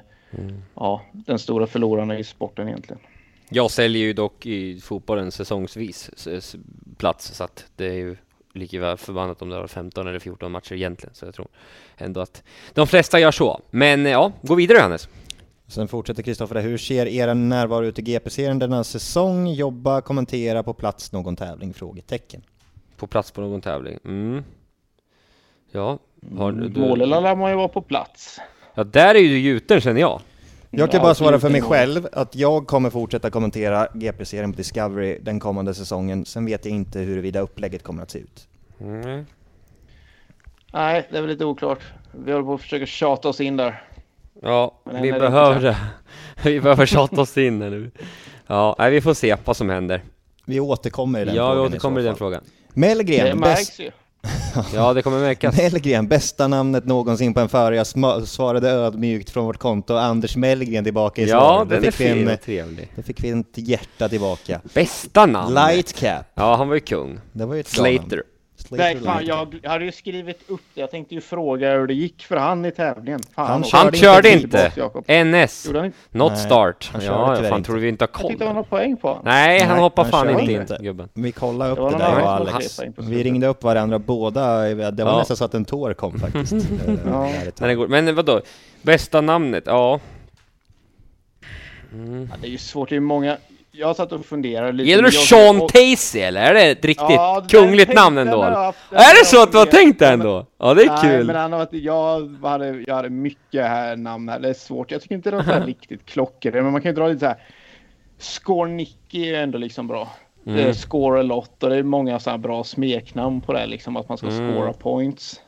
ja, den stora förloraren är ju sporten egentligen. Jag säljer ju dock i fotbollen säsongsvis plats så att det är ju lika väl förbannat om det har 15 eller 14 matcher egentligen så jag tror ändå att de flesta gör så. Men ja, gå vidare Johannes. Sen fortsätter Kristoffer. Hur ser er närvaro ut i GP-serien denna säsong? Jobba, kommentera på plats någon tävling? Frågetecken. På plats på någon tävling. Mm. Ja, har du... Målela lär man ju vara på plats. Ja, där är ju gjuten känner jag. Jag kan Ja, bara svara för mig själv att jag kommer fortsätta kommentera GP-serien på Discovery den kommande säsongen. Sen vet jag inte huruvida upplägget kommer att se ut. Mm. Nej, det är väl lite oklart. Vi håller på att försöka tjata oss in där. Ja, Men vi behöver det. Vi behöver tjata oss in här nu. Ja, nej, vi får se vad som händer. Vi återkommer i den Ja, frågan vi återkommer i så den frågan. Det Mellgren, märks bäst, ju. Ja, det kommer märkas. Mellgren, bästa namnet någonsin på en förare. Jag svarade ödmjukt från vårt konto. Anders Mellgren tillbaka i Ja, svar. Då den är vi en- fin och trevlig. Då fick vi ett hjärta tillbaka. Bästa namn? Lightcap. Ja, han var ju kung. Det var ju ett. Slater. Nej, fan, Lightcap. jag hade ju skrivit upp det. Jag tänkte ju fråga hur det gick för han i tävlingen. Fan, Han. Han Körde körde inte inte. NS. Han? Not Nej, start. han Ja, tyvärr fan inte. tror vi inte har Jag koll? tyckte det var några poäng på. Nej, han Nej, hoppar han fan inte inte. in, gubben. Vi kollade upp Det det där och Alex. Vi ringde upp varandra båda. Det var Ja. nästan så att en tår kom faktiskt. Eh, Ja. Men. Men vadå? Bästa namnet? Ja. Ja, det är ju svårt. Det är många. Jag satt och funderade lite. Gäller det Jag- Sean och- eller? Är det ett riktigt Ja, kungligt namn ändå? haft- Är det så att du har tänkt det ändå? Ja, det är Nej, kul. men han har varit, jag, hade, jag hade mycket här namn här. Det är svårt. Jag tycker inte det här riktigt klockrent. Men man kan ju dra lite så här. Scornicki är ju ändå liksom bra. Mm. Är score a lot och det är många så här bra smeknamn på det. Liksom att man ska Mm. scora points.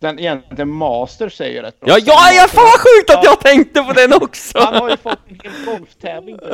Den egentligen Masters är ju rätt bra. Ja, ja, ja, fan vad sjukt att jag tänkte på den också! Han har ju fått en hel golftävling.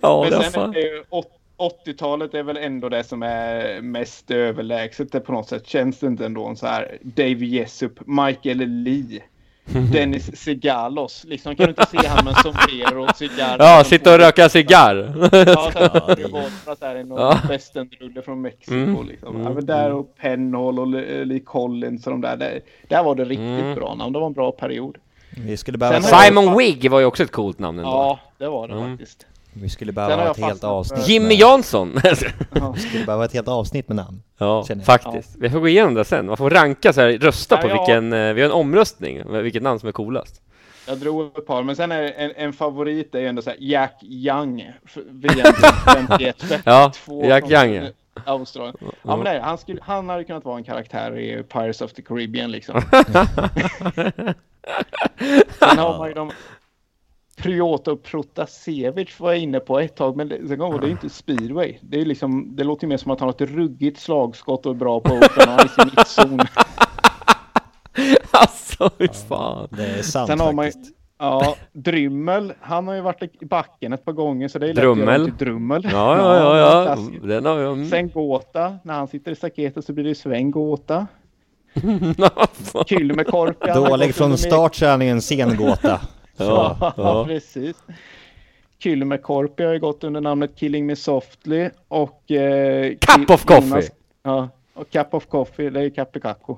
Ja, Men sen är ju åt- 80-talet är väl ändå det som är mest överlägset det på något sätt. Känns det inte ändå så här Dave Jessup, Michael Lee, Dennis Segalos. Liksom kan du inte se han med sombrero och cigarr. Ja, sitta och röka cigarr. Ja, så Ja, att det det är- var för att det här är någon Ja. västernrulle från Mexiko. Mm, Liksom. mm, ja, men där och Penhall och Lee Lee Collins och de där. Där, där var det riktigt Mm. bra namn. Det var en bra period. Vi skulle behöva, har jag- Simon Wigg var ju också ett coolt namn ändå. Ja, det var det Mm. faktiskt. vi skulle behöva ett helt avsnitt. Jimmy med- Jansson! Ja. Vi skulle behöva ett helt avsnitt med namn. Ja, faktiskt. Vi får gå igenom det sen. Man får ranka så här, rösta Ja, på ja. vilken, eh, vi har en omröstning, vilket namn som är coolast. Jag drog ett par, men sen är en, en favorit är ju ändå så här Jack Young. VM 51. Ja, två Jack från Young, ja. Australien. Ja, men nej, han, skulle, han hade kunnat vara en karaktär i Pirates of the Caribbean liksom. sen har man ju de Piotr Protasevich var jag inne på ett tag, men det, sen kom, det är ju inte speedway. Det, är liksom, det låter ju mer som att han har ett ruggigt slagskott och är bra på att åka i sin mittzon. alltså, hur fan. Det är sant Sen har man ju, faktiskt. ja, Drymmel, han har ju varit i backen ett par gånger så det är lätt Drummel. till Drummel. Ja, ja, ja, ja. klassiker. Den har jag... Sen Gåta, när han sitter i staketet så blir det Sven Gåta. Har Dålig från start så är han ju en sen gåta. Ja, Ja, precis. Kylmekorpi har ju gått under namnet Killing Me Softly och... Eh, Cup of Coffee. Jonas, ja, och Cup of Coffee, det är Capicacco.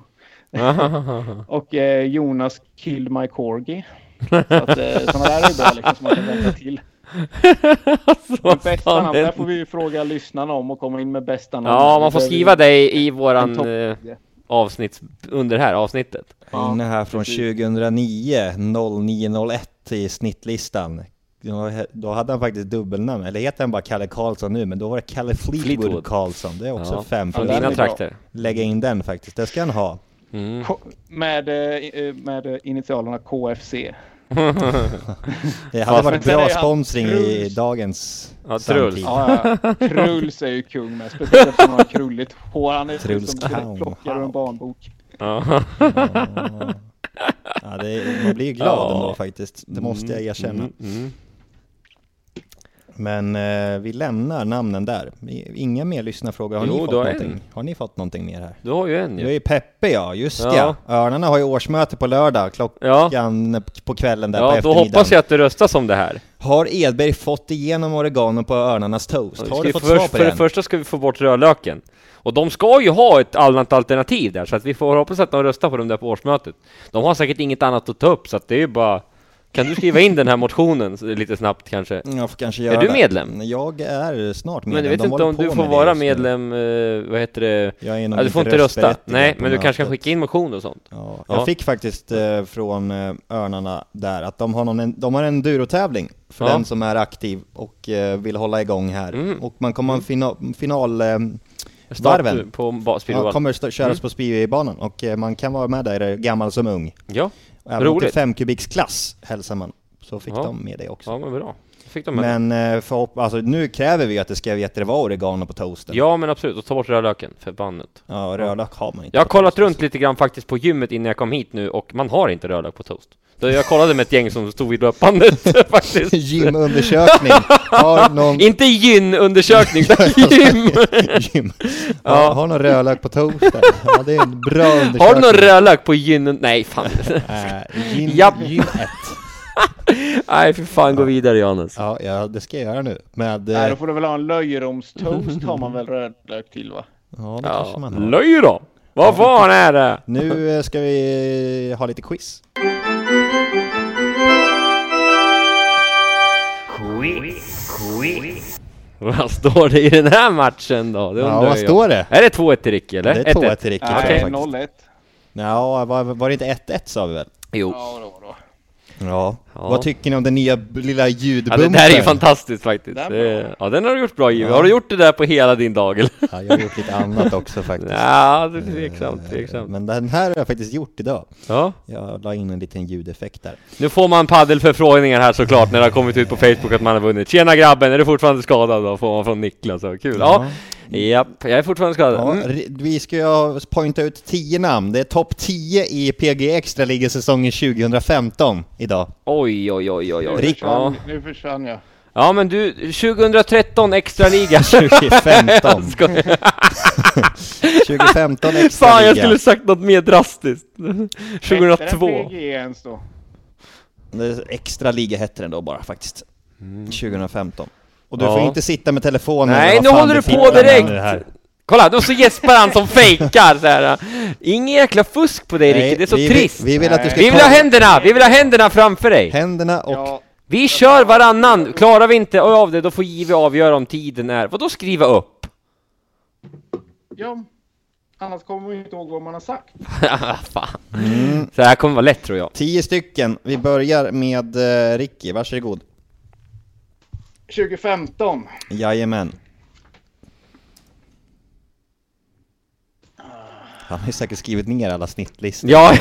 Och eh, Jonas Kill My Corgi. Så att eh, sådana där är ju bra liksom som man kan vänta till. Vad bästa namn, där får vi ju fråga lyssnarna om och komma in med bästa namn. Ja, man får skriva ju det i, i våran avsnitt, under det här avsnittet. Ja, Inne här från precis. 2009, 0901 i snittlistan. Då, hade han faktiskt dubbelnamn, eller heter han bara Kalle Karlsson nu, men då var det Kalle Fleetwood, Fleetwood. Karlsson. Det är också Ja, fem den dina trakter. Lägga in den faktiskt, det ska han ha. Mm. Med, eh, med eh, initialerna KFC. Det hade varit bra sponsring i dagens Ja. Truls. Ja, ja. Truls är ju kung med, speciellt eftersom han har krulligt hår. Han är Truls som direkt plockar ur en barnbok. Ja. Ja, det man blir ju glad Ja. ändå faktiskt, det måste jag erkänna. Mm, mm. Men eh, vi lämnar namnen där. Inga mer lyssnarfrågor. Har Jo, ni fått någonting? en. Har ni fått någonting mer här? Du har ju en Du är ju. ju Peppe ja, just Ja. ja. Örnarna har ju årsmöte på lördag klockan på kvällen där på Ja, då eftermiddagen. hoppas jag att det röstas om det här. Har Edberg fått igenom oregano på örnarnas toast? Har du ju fått först, svar på för det första ska vi få bort rödlöken. Och de ska ju ha ett annat alternativ där, så att vi får hoppas att de röstar på dem där på årsmötet. De har säkert inget annat att ta upp, så att det är ju bara... Kan du skriva in den här motionen lite snabbt kanske? Jag får kanske göra du det. medlem? Jag är snart medlem. Men jag vet De inte om du får det vara medlem, eh, vad heter det? Jag är Ja, du får inte rösta. Nej, men du kanske kan skicka in motion och sånt. Ja, Ja. jag fick faktiskt eh, från eh, Örnarna där att de har, någon, de har en endurotävling för Ja. den som är aktiv och eh, vill hålla igång här. Mm. Och man kommer ha en final, final eh, Varven. på ja, kommer köras Mm. på speedwaybanan och man kan vara med där, gammal som ung. Ja, Även Roligt. 5 kubiks klass hälsar man. Så fick Ja. de med det också. ja men bra. Fick de med. Men eh, för, alltså, nu kräver vi att det ska veta det vara oregano på toasten. Ja men absolut, och ta bort rödlöken, förbannat. Ja, rödlök har man inte. Jag har kollat toasten. runt lite grann faktiskt på gymmet innan jag kom hit nu och man har inte rödlök på toast. Jag kollade med ett gäng som stod vid löpbandet faktiskt. Gymundersökning. Har någon... Inte gynundersökning, utan gym! Gym. Ja. Har, har någon rödlök på toasten? Ja, det är en bra undersökning. Har du någon rödlök på gyn... Nej, fan. Äh, gym, Japp. gym 1. Nej, för fan, gå vidare Johannes. Ja, ja, det ska jag göra nu. Med... Nej, eh, då får du väl ha en löjromstoast har man väl rödlök till va? Ja, det kanske Ja, man har. löj då! Vad fan är det? Nu eh, ska vi ha lite quiz. Vad står det i den här matchen då? Det Ja, vad jag. står det? Är det 2-1 till Ricky eller? Det är 2-1 1-1. till Ricky. Jag faktiskt. 0-1. Ja, var, var det inte 1-1 sa vi väl? Jo. Ja, då, då. Ja. Ja. Vad tycker ni om den nya lilla Ja, ljudbumpen? det där är ju fantastiskt faktiskt. Den ja, den har du gjort bra Jimmy. Ja. Har du gjort det där på hela din dag eller? Ja, jag har gjort lite annat också faktiskt. Ja, det är tveksamt, tveksamt. Men den här har jag faktiskt gjort idag. Ja. Jag la in en liten ljudeffekt där. Nu får man paddelförfrågningar här såklart när det har kommit ut på Facebook att man har vunnit. Tjena grabben, är du fortfarande skadad då? Får man från Niklas, så kul. Ja, japp, jag är fortfarande skadad. Ja, Mm. vi ska ju poängta ut 10 namn. Det är topp 10 i PG Extra Liga-säsongen 2015 idag. Oj, oj, oj, oj, oj. Nu Ja. försvann, nu försvann jag. ja, men du, 2013 extra liga. 2015. Skojar. 2015 Extra Fan, jag skulle sagt något mer drastiskt. Hette den 2002. PG ens då? Det- Extra Liga hette den då bara faktiskt. 2015. Och du Ja. får inte sitta med telefonen. Nej, nu håller du på direkt. Kolla, då så gäspar han som fejkar så här. Ingen jäkla fusk på dig Nej, Ricky, det är så vi, trist. Vi, vi vill att du ska Vi vill ha händerna, vi vill ha händerna framför dig. händerna och Ja, Vi kör varannan, klarar vi inte av det då får JW avgöra om tiden är, vadå skriva upp? ja. Annars kommer ju inte ihåg vad man har sagt. Fan. Så här kommer vara lätt tror jag. 10 stycken. Vi börjar med uh, Ricky, varsågod. 2015. Jajamän. Han har ju säkert skrivit ner alla snittlistor Ja.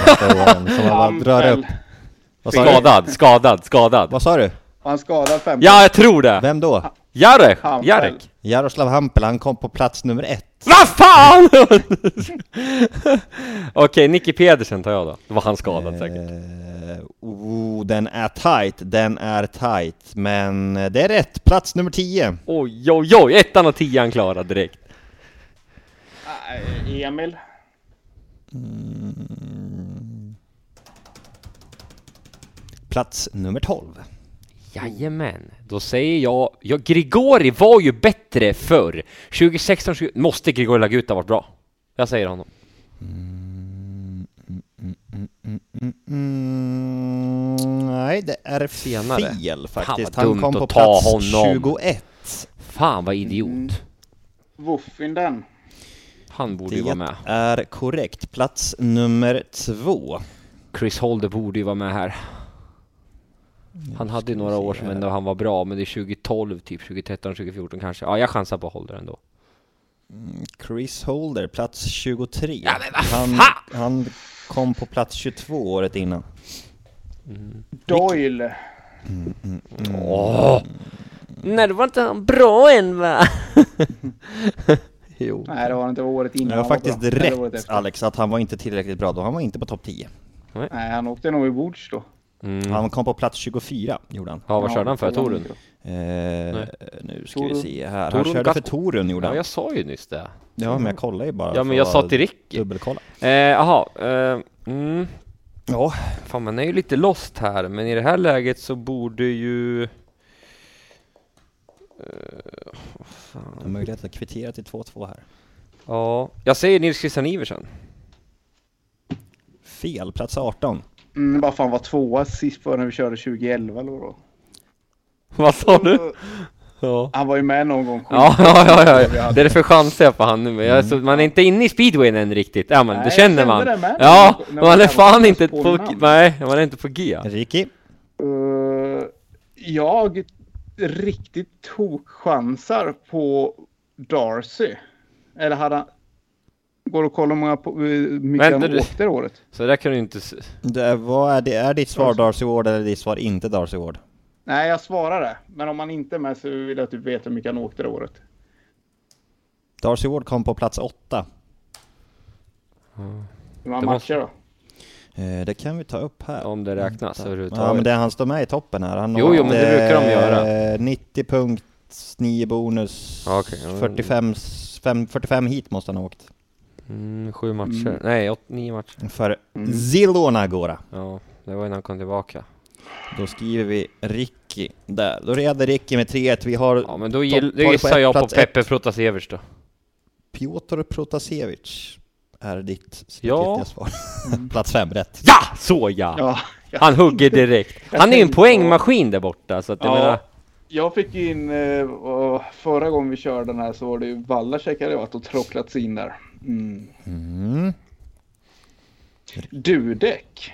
som han bara drar upp. Vad sa, du? Skadad, skadad, skadad. Vad sa du? Han skadad 15. Ja, jag tror det. Vem då? Jarek, Hampel. Jarek. Jaroslav Hampel, han kom på plats nummer ett. Vad fan! Okej, Nicky Pedersen tar jag då. Det var han skadad säkert. Eh, oh, den är tight, den är tight. Men eh, det är rätt, plats nummer 10. Oj, oj, oj, ettan och tian klarad direkt. Nej, Emil. Plats nummer 12. Jajamän, då säger jag, ja Grigori var ju bättre förr. 2016, 20, måste Grigori Laguta varit bra. Jag säger honom. Mm, nej, det är Senare. fel faktiskt. Han kom dumt på plats honom. 21. Fan vad idiot. Mm. Woofin den. Han borde ju Det vara med. är korrekt. Plats nummer två. Chris Holder borde ju vara med här. Han hade ju några år som ändå han var bra, men det är 2012 typ, 2013, 2014 kanske. Ja, jag chansar på Holder ändå. Chris Holder, plats 23. Ja, men vad han, han kom på plats 22 året innan. Doyle. Åh! Nej, det var inte han bra än va? jo. Nej, det var inte året innan. Det var faktiskt året rätt. Alex att han var inte tillräckligt bra då. Han var inte på topp 10. Nej, han åkte nog i bords då. Mm. Han kom på plats 24 gjorde han. Ja, vad körde han för? var Torun? Eh, nu ska vi Torun. se här. Han Torun körde för. Torun gjorde Ja, han. jag sa ju nyss det. Ja, men jag kollar ju bara Ja, men jag sa till Ricky. Dubbelkolla. Eh, Jaha, eh, mm. Ja, Fan, man är ju lite lost här, men i det här läget så borde ju... Eh, jag har möjlighet att kvittera till 2-2 här. ja, jag säger Nils Christian Iversen. Fel, plats 18. Mm, vad fan var tvåa sist för när vi körde 2011 eller då? Vad sa du? Ja. Han var ju med någon gång. Ja, ja, ja, ja. det är därför chansar jag på han nu, men jag, så, man är inte inne i speedwayen än riktigt, ja men Nej, det jag känner kände man. det med. Ja, När man är man fan var inte på på, nej, man är inte på G. Ricky? Uh, jag riktigt tokchansar på Darcy. Eller hade han... Går det att kolla hur många på, mycket Vänta, han åkte det året? Så där kan du inte... Det är, vad är, det, är ditt svar. Darcy Ward eller ditt svar inte Darcy Ward? Nej, jag svarar det. Men om han inte är med så vill jag typ veta hur mycket han åkte det året. Darcy Ward kom på plats 8. Hur många matcher då? Eh, Det kan vi ta upp här. Om det räknas Ja, överhuvudtaget. men det, han står med i toppen här. Han Jo, har jo, men det brukar de göra. eh, 90 punkt, 9 bonus, Ja, okej, ja, men- 45, fem- 45 hit måste han ha åkt. Mm, sju matcher. Mm. Nej, åt, nio matcher. För Mm. Zilona Gora. Ja, det var innan han kom tillbaka. Då skriver vi Ricky där. Då leder Ricky med 3-1. Vi har Ja, men då, gill, gissar på jag på Peppe Protasevich då. Piotr Protasevich är ditt Ja. svar. Plats 5, rätt. Ja! Så ja! Ja, jag, Han hugger direkt. Han är ju en poängmaskin där borta, så att jag menar... ja, jag fick in, eh, förra gången vi körde den här så var det ju Wallacek hade varit och tråcklats in där. Mm. Mm. Dudek.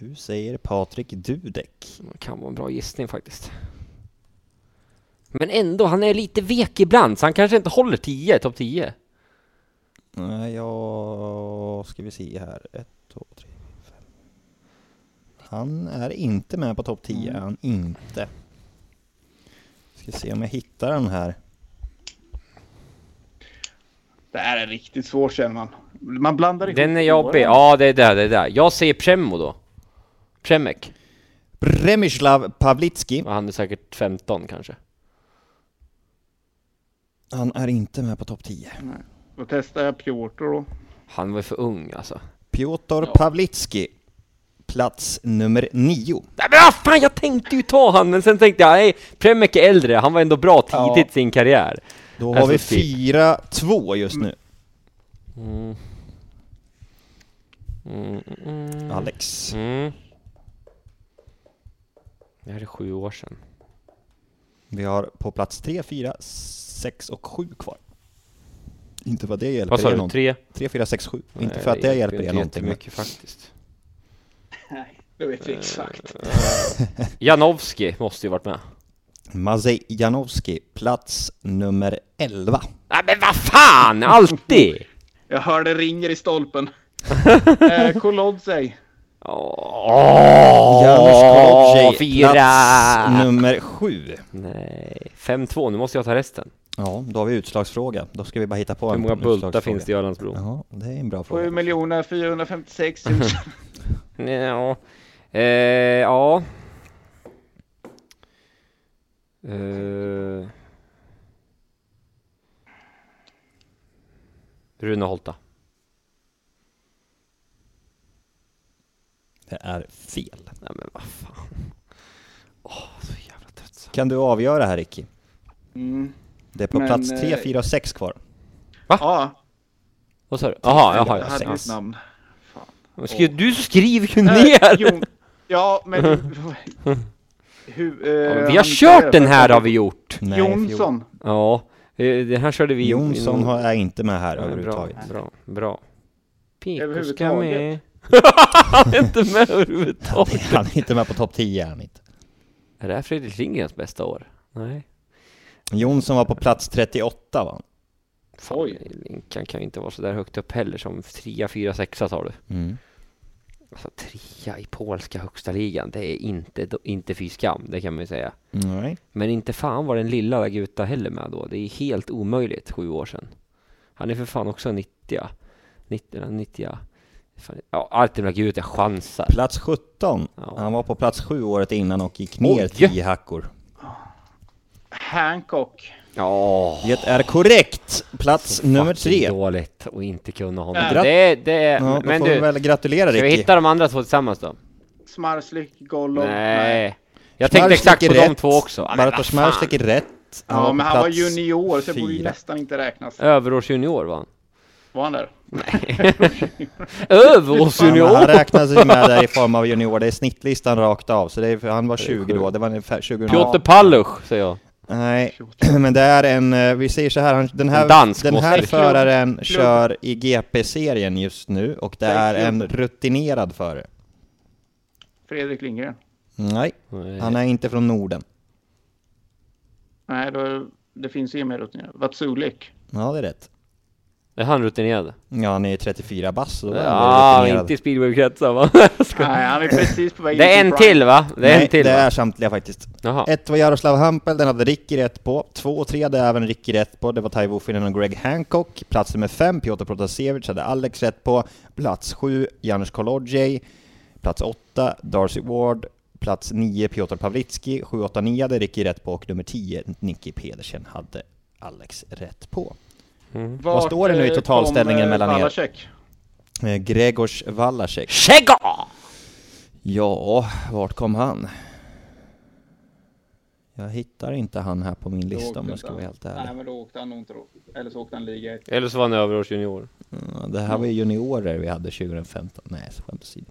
Du säger Patrik Dudek. Det kan vara en bra gissning faktiskt. Men ändå, han är lite vek ibland, så han kanske inte håller 10, topp 10. Nej, jag... Ska vi se här. 1, 2, 3, 5. Han är inte med på topp 10, är han inte. Ska se om jag hittar den här. Det här är riktigt svårt känner man. Man blandar ihop Den är jobbig. Ja, det är där, det är där. Jag säger Premo då. Premek. Bremislav Pavlitski. Ja, Han är säkert 15 kanske. Han är inte med på topp 10. Då testar jag Piotr då. Han var för ung alltså. Piotr Ja. Pavlitski. Plats nummer 9. Nej men vad fan, jag tänkte ju ta han, men sen tänkte jag, nej, Premek är äldre, han var ändå bra tidigt Ja. i sin karriär. Då har Alltså, vi typ. 4-2 just nu. Mm. Mm, mm, Alex. Det här är sju år sedan. Vi har på plats 3, 4, 6 och 7 kvar. Inte för att det hjälper Vad sa er du? någonting. Tre? 3, 4, 6, 7. Inte Nej, för att det hjälper er någonting. men- jättemycket faktiskt. Nej, det vet vi exakt. Janowski måste ju varit med. Mazej Janowski, plats nummer 11. Nej men vad fan, alltid! Jag hörde ringer i stolpen. eh, Kolodzej. Åh, Janusz fyra! plats nummer 7. Nej, 5-2, nu måste jag ta resten. Ja, då har vi utslagsfråga. Då ska vi bara hitta på Hur en många bultar finns det i Ölandsbro? Ja, det är en bra 7 fråga. miljoner 456 000. Ja. Eh, ja. Eh. Rune Holta. Det är fel. Nej men vad fan. Åh, så jävla tröttsamt. Kan du avgöra här Ricky? Mm. Det är på Men, plats 3, eh, 4 och 6 kvar. Ja, Vad sa du? Jaha, jag jaha, hade ja. mitt namn. Skri- Du skriver ju Eh, ner! Jon, ja, men... hur, eh, Ja, men vi har kört den här har vi gjort! Nej, Jonsson. Ja, eh, den här körde vi Jonsson har, är inte med här Ja, bra, överhuvudtaget. bra, bra. Piko ska Överhuvudtaget. med. Han är inte med överhuvudtaget. Han är inte med på topp 10 är han inte. Är det här Fredrik Lindgrens bästa år? Nej. Jonsson var på plats 38 va? Fan, Oj. Linkan kan ju inte vara så där högt upp heller som 3, 4, 6 tar du. Mm. Alltså trea i polska högsta ligan, det är inte, inte fy skam, det kan man ju säga. Nej. Men inte fan var den lilla Laguta heller med då. Det är helt omöjligt sju år sedan. Han är för fan också 90 90 90 Ja, Artem Laguta chansar. Plats 17. Ja. Han var på plats 7 året innan och gick ner Oj. 10 hackor. Hancock. Ja, Det är korrekt! Plats nummer fucking 3. dåligt att inte kunna honom. Ja. Det, det är, Ja, men du, väl gratulera ska vi hitta de andra två tillsammans då? Smarslik, Golov. Nej. Jag tänkte exakt på de rätt. två också. Ja, men Bartosz fan. är rätt. Ja, var men han var junior så det borde ju nästan inte räknas. Överårsjunior var han. Var han där? Men Överårsjunior! han räknas ju med där i form av junior. Det är snittlistan rakt av. Så det är, han var 20 då. Det var ungefär 20 Piotr Paluch, säger jag. Nej, men det är en, eh, vi säger så här, han- den här, dansk den här föraren Klubb. kör i GP-serien just nu och det är en rutinerad förare. Fredrik Lindgren. Nej, Nej. han är inte från Norden. Nej, då, det finns ju mer rutinerat. Vatsulik. Ja, det är rätt. Är han rutinerad? Ja, han är 34 bass, så Ja, inte i speedwaykretsar va? Nej, han är precis på väg Det är in en till till va? Det är Nej, en till det va? är samtliga faktiskt. Jaha. Ett var Jaroslav Hampel, den hade Ricky rätt på. Två och tre hade även Ricky rätt på. Det var Taivo Finnen och Greg Hancock. Plats nummer fem, Piotr Protasevich, hade Alex rätt på. Plats sju, Janusz Kolodjej. Plats 8 Darcy Ward. Plats 9 Piotr Pawlicki. 7, 8, 9 hade Ricky rätt på och nummer 10 Nicky Pedersen hade Alex rätt på. Mm. Vad står det nu i eh, totalställningen kom, eh, mellan er? Wallacek? Eh, Gregors Wallacek. Chega! Ja, vart kom han? Jag hittar inte han här på min Då lista om jag ska vara helt ärlig. Nej, men då åkte han nog inte då. Eller så åkte han liga ett. Eller så var han överårsjunior. Ja, det här var ju juniorer vi hade 2015. Nej, skämt åsido.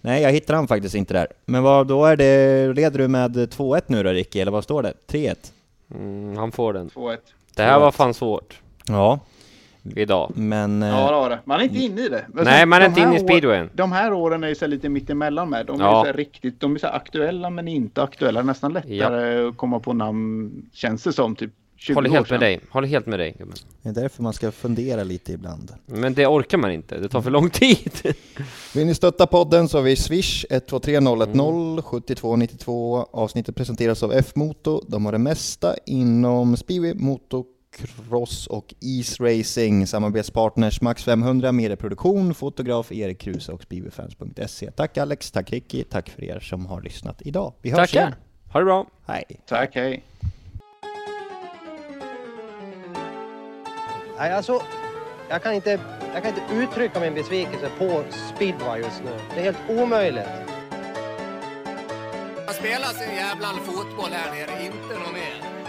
Nej, jag hittar han faktiskt inte där. Men vad, då är det, leder du med 2-1 nu då Ricky, eller vad står det? 3-1? Mm, han får den. 2-1. Det här var fan svårt Ja, idag. men... eh, Ja, det var det. Man är inte inne i det. Men Nej, så man är inte inne i speedwayen. De här åren är ju så lite mittemellan med. De är Ja. så här riktigt, de är så aktuella men inte aktuella. Nästan lättare att komma på namn, känns det som, typ 20 Håller år helt sedan. med dig. Håller helt med dig. gubben. Det är därför man ska fundera lite ibland. Men det orkar man inte. Det tar för lång tid. Vill ni stötta podden så har vi Swish 123 010 72 92. Avsnittet presenteras av F-Moto. De har det mesta inom speedway, motocross och isracing. Samarbetspartners Max 500, medieproduktion, fotograf Erik Kruse och speedwayfans.se. Tack Alex, tack Ricky, tack för er som har lyssnat idag. Vi hörs igen. Tackar. Ha det bra. Hej! Tack, hej. Nej, alltså, jag kan, inte, jag kan inte uttrycka min besvikelse på speedway just nu. Det är helt omöjligt. Man spelar sin jävla fotboll här nere, inte något mer.